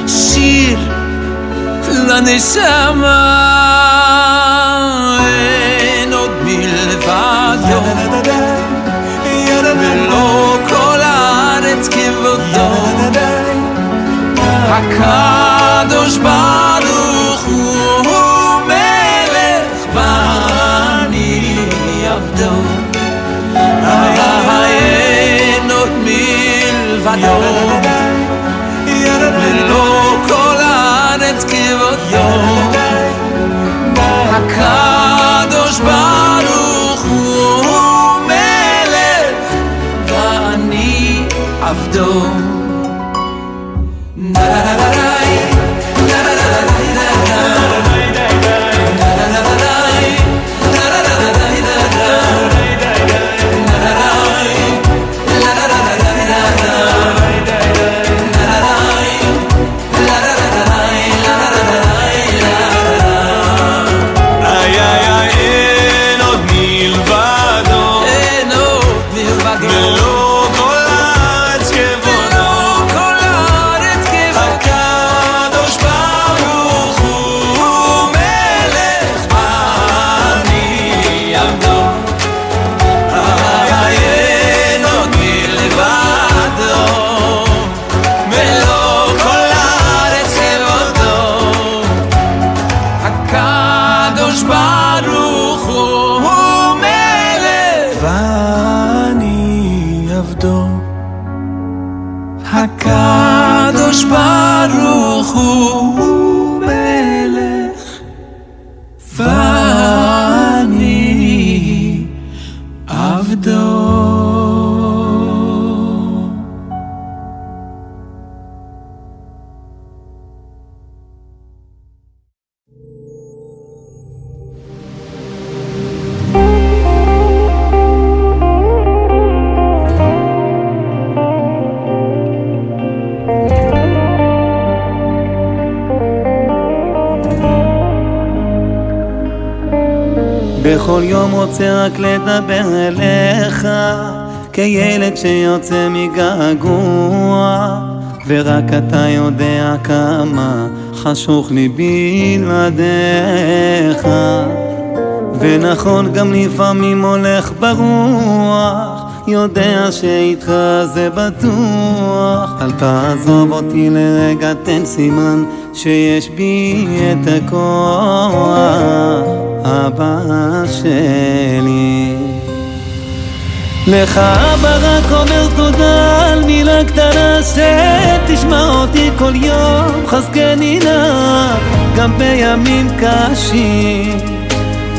שיר לנשמה אין עוד מלבדו ולא כל הארץ כבודו הקדוש ברוך הוא מלך ואני עבדו אין עוד מלבדו הקדוש ברוך הוא מלך ואני עבדו וכל יום רוצה רק לדבר אליך כילד שיוצא מגעגוע ורק אתה יודע כמה חשוך לי בלעדיך. ונכון גם לפעמים הולך ברוח יודע שאיתך זה בטוח. אל תעזוב אותי לרגע תן סימן שיש בי את הכוח אבא שלי. לך אבא רק אומר תודה על מילה קטנה שתשמע אותי כל יום חזקני נא גם בימים קשים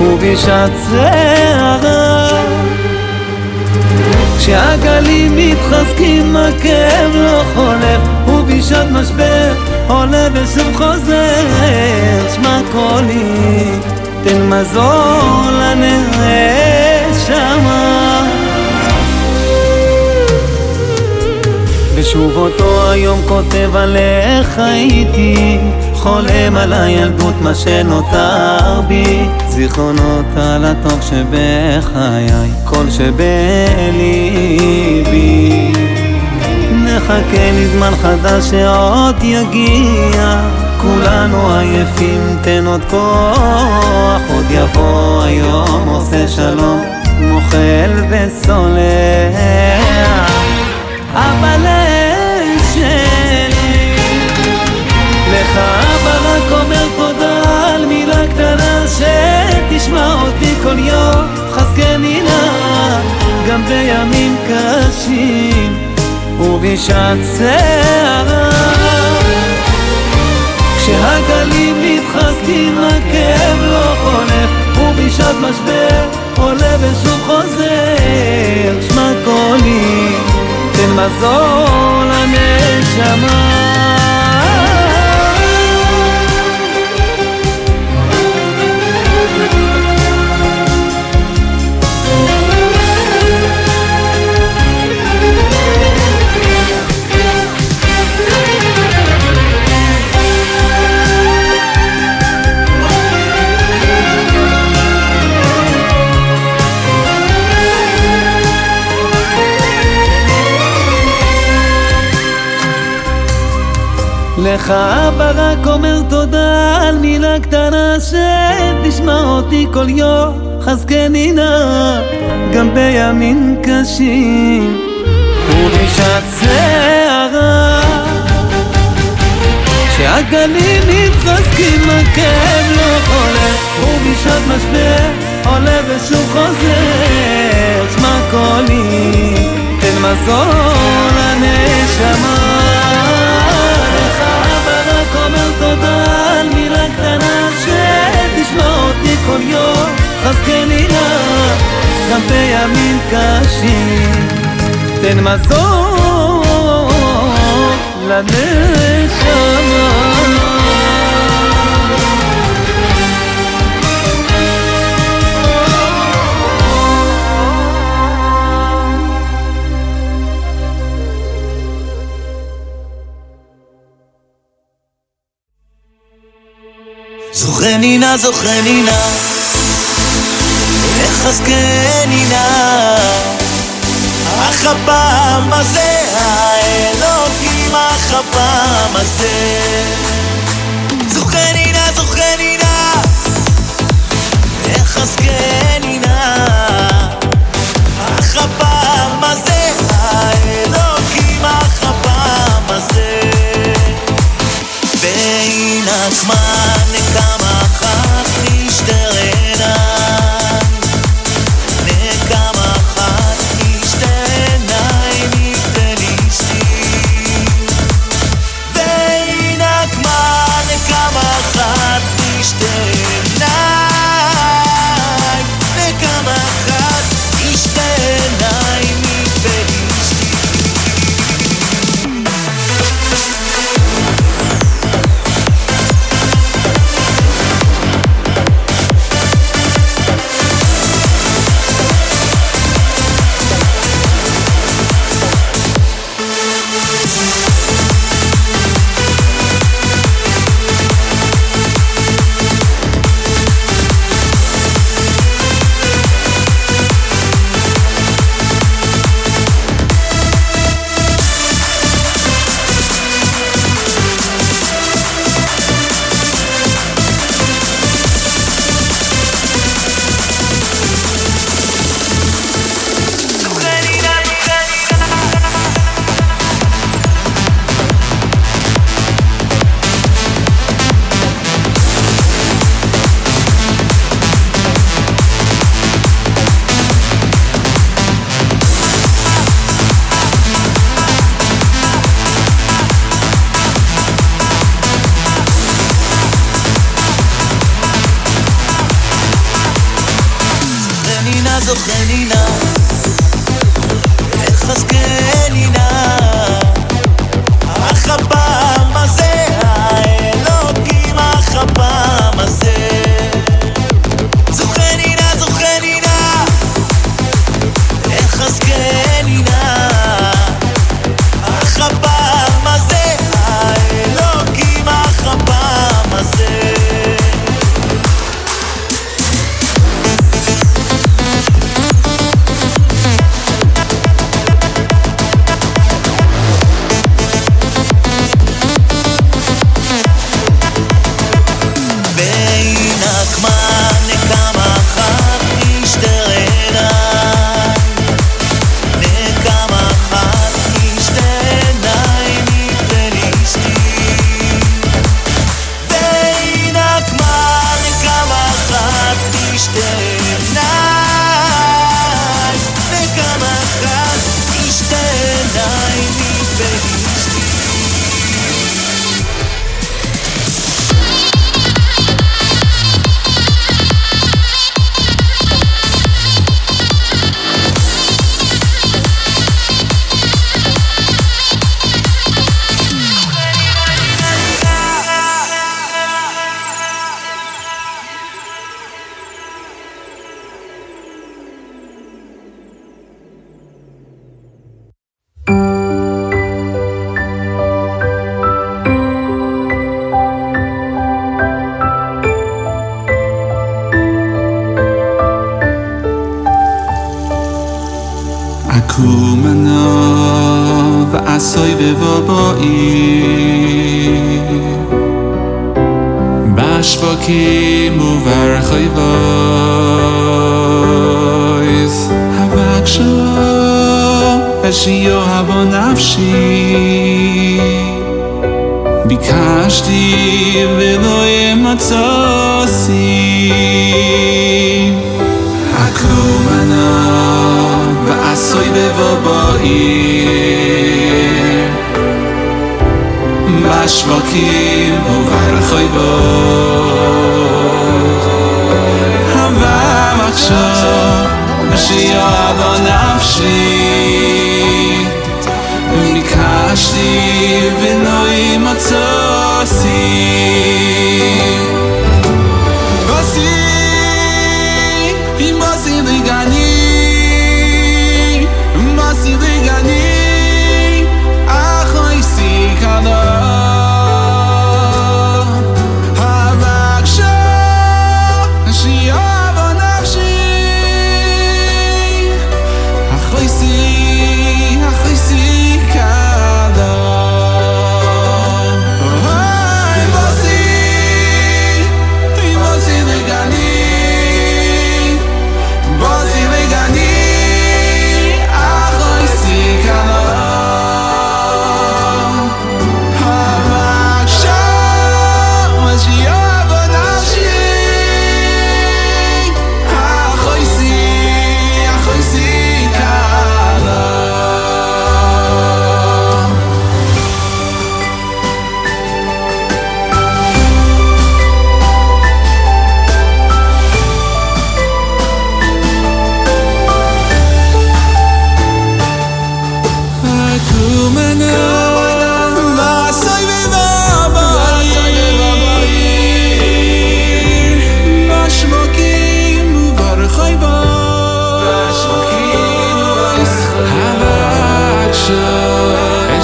ובשעת שערה כשהגלים מתחזקים הכאב לא חולף ובשעת משבר עולה ושוב חוזר שמע קולי תן מזור לנשמה ושוב אותו היום כותב עליך איתי חולם על הילדות מה שנותר בי זיכרונות על הטוב שבחיי כל שבליבי. נחכה לזמן חדש שעוד יגיע כולנו עייפים תן עוד כוח עוד יבוא היום עושה שלום מוחל וסולח. אבל שלי לך אבא רק אומר תודה על מילה קטנה שתשמע אותי כל יום. חזקני נא גם בימים קשים ובשעת שערה כשהגלים מתחזקים הכאב לא חולף ובשעת משבר עולה ושוב חוזר. שמע קולי תן מזור לנשמה כל יום חזקני נא גם בימים קשים. ובשעת שערה כשהגלים מתחזקים הכאב לא חולף ובשעת משבר עולה ושוב חוזר. שמע קולי תן מזור לנשמה כל יום חזקני נא גם בימים קשים. תן מזור לנשמה זוכרני נא, זוכרני נא, החזקני נא, אך הפעם הזה, האלוקים, אך הפעם הזה. זוכרני נא, זוכרני נא, החזקני נא, אך הפעם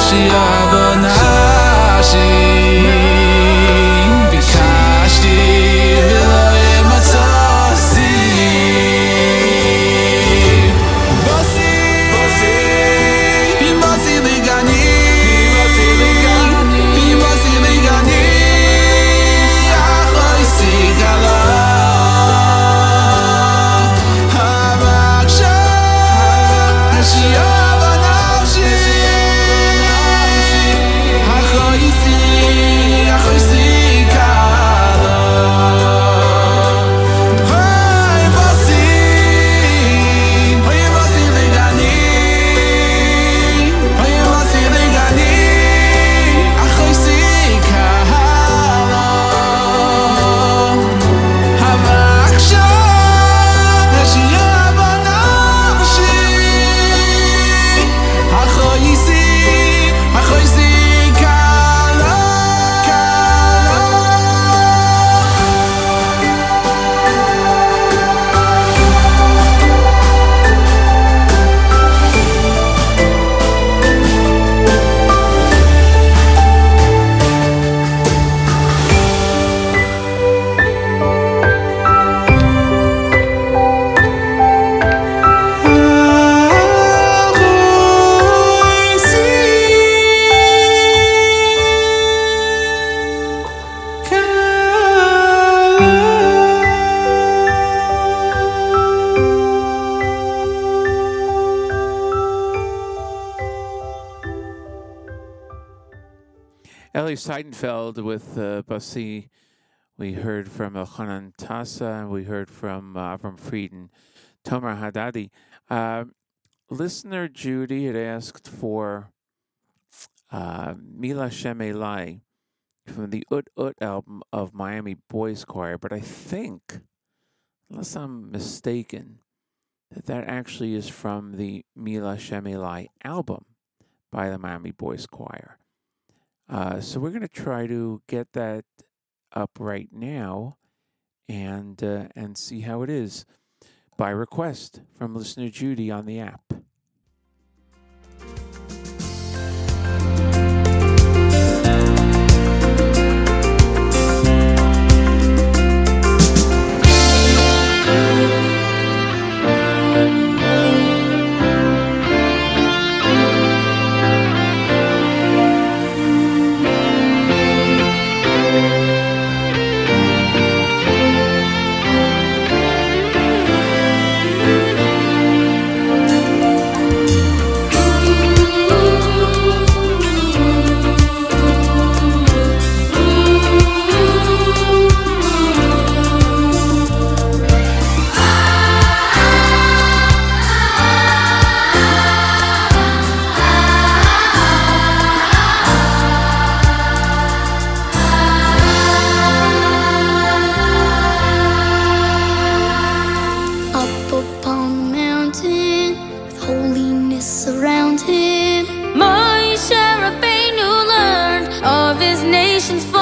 see ya. With uh, Basi. We heard from Elchanan Tassa, and we heard from uh, Avram Frieden, Tomer Haddadi. Uh, listener Judy had asked for uh, Mila Shem Elai from the Ut Ut album of Miami Boys Choir, but I think, unless I'm mistaken, that that actually is from the Mila Shem Elai album by the Miami Boys Choir. Uh, so we're going to try to get that up right now and uh, and see how it is by request from listener Judy on the app. conditions for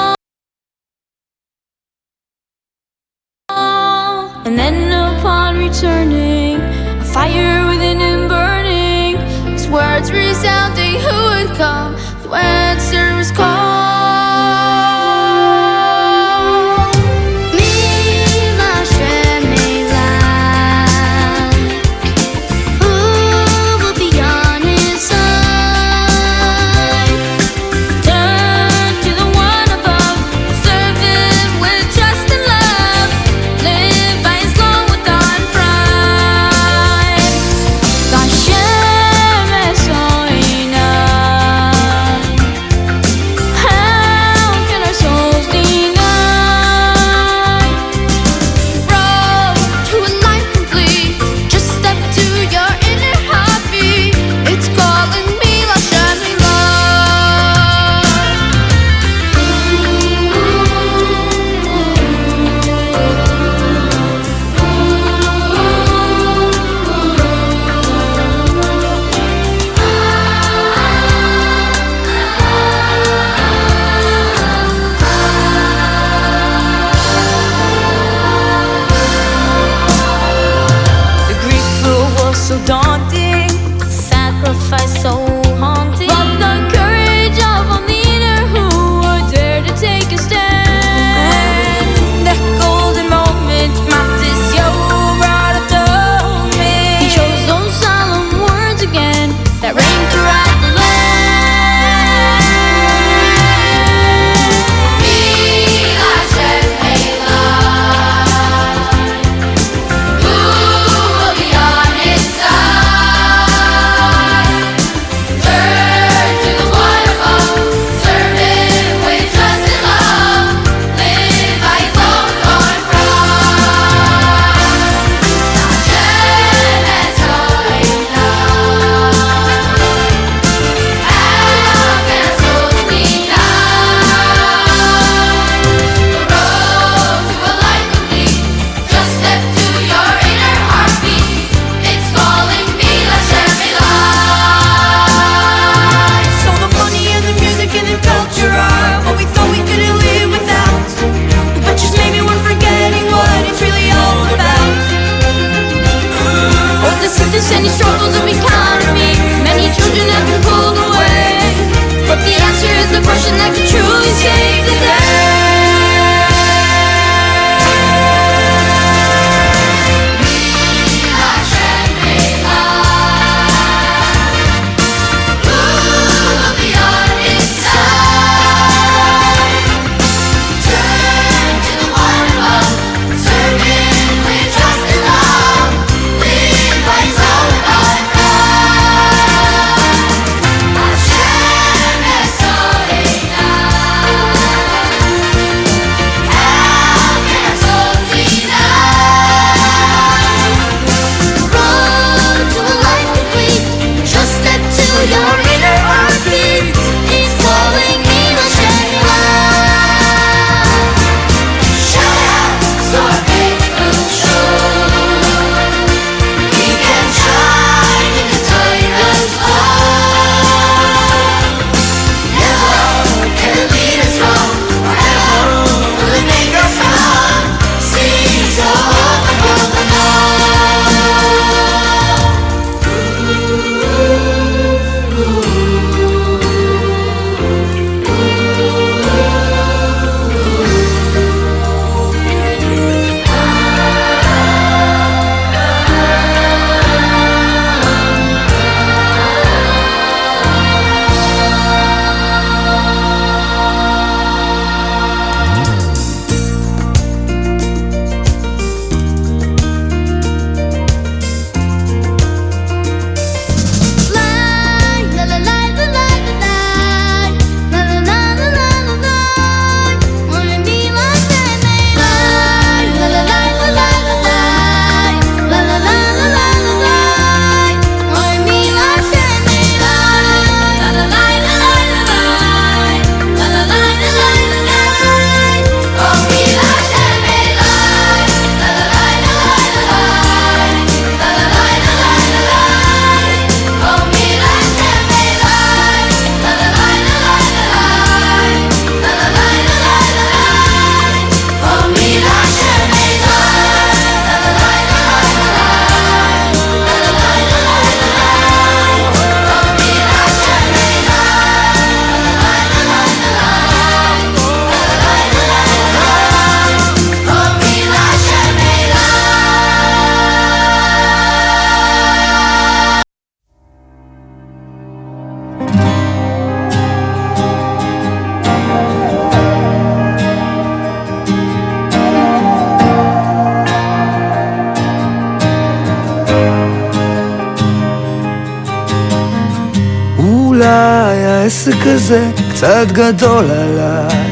הזה קצת גדול עליי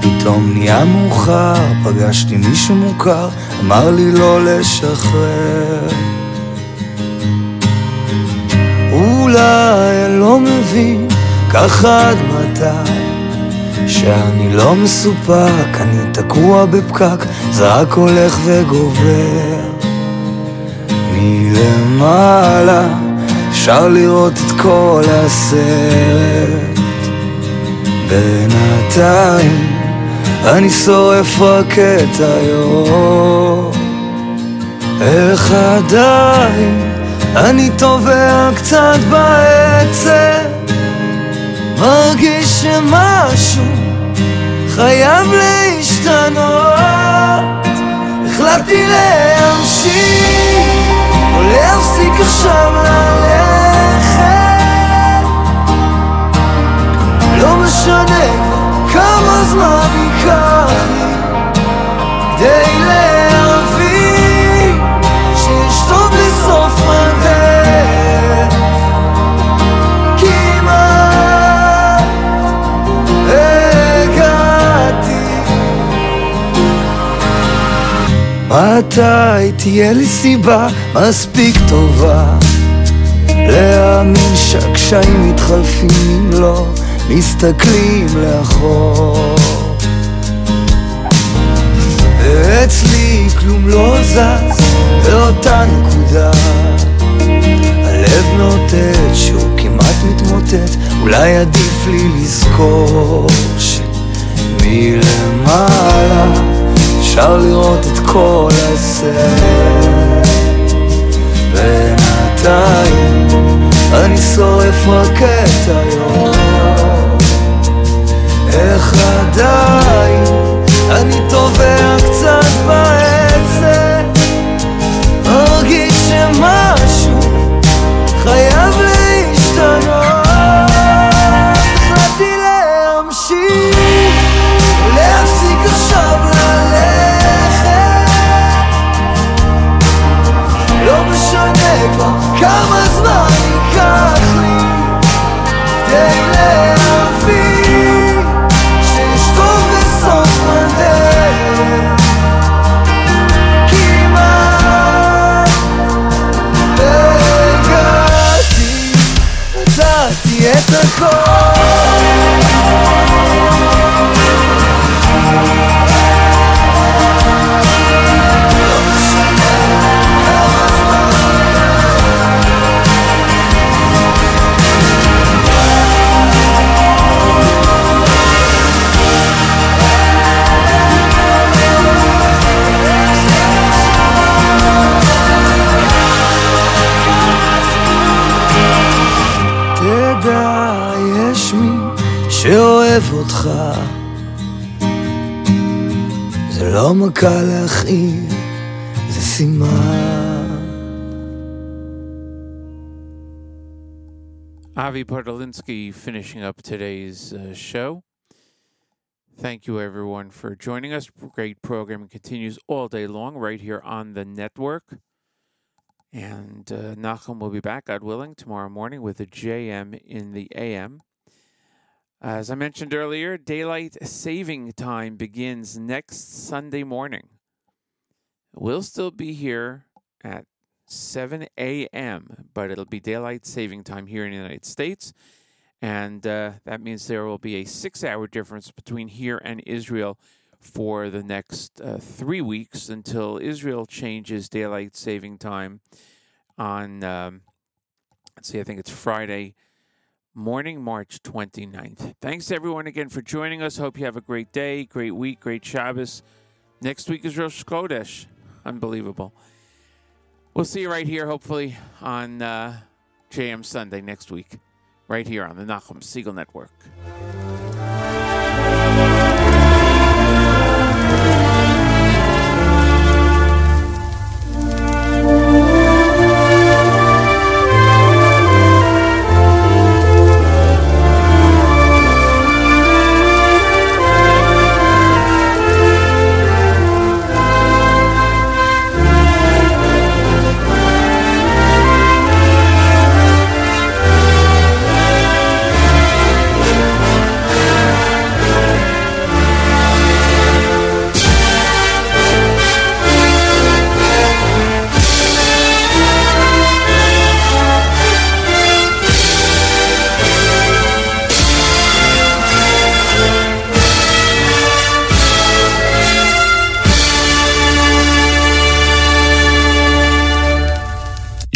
פתאום נהיה מאוחר, פגשתי מישהו מוכר, אמר לי לא לשחרר. אולי אני לא מבין, ככה עד מתי, שאני לא מסופק, אני תקוע בפקק, זה רק הולך וגובר. מלמעלה אפשר לראות את כל הסרט, בינתיים אני שורף רק את היום. איך עדיין אני טובע קצת בעצם מרגיש שמשהו חייב להשתנות. החלטתי להמשיך או להפסיק עכשיו ללכת לא משנה כמה זמן ייקח לי כדי להבין שיש טוב בסוף הדרך כמעט הגעתי מתי תהיה לי סיבה מספיק טובה להאמין שהקשיים מתחלפים אם לא מסתכלים לאחור. ואצלי כלום לא זז באותה נקודה. הלב מאותת שהוא כמעט מתמוטט אולי עדיף לי לזכור שמלמעלה אפשר לראות את כל הסרט בינתיים אני שורף רק את היום איך עדיין אני טובע קצת בעצם. מרגיש שמשהו cold זה לא מכה להכאיב, זה סימן Avi Podolinsky finishing up today's uh, show. Thank you, everyone, for joining us. Great programming continues all day long right here on the network. And uh, Nachum will be back, God willing, tomorrow morning with a JM in the AM. As I mentioned earlier, daylight saving time begins next Sunday morning. We'll still be here at 7 a.m., but it'll be daylight saving time here in the United States. And uh, that means there will be a six hour difference between here and Israel for the next uh, three weeks until Israel changes daylight saving time on, um, let's see, I think it's Friday morning, March 29th. Thanks everyone again for joining us. Hope you have a great day, great week, great Shabbos. Next week is Rosh Chodesh. Unbelievable. We'll see you right here, hopefully, on uh, JM Sunday next week, right here on the Nachum Segal Network.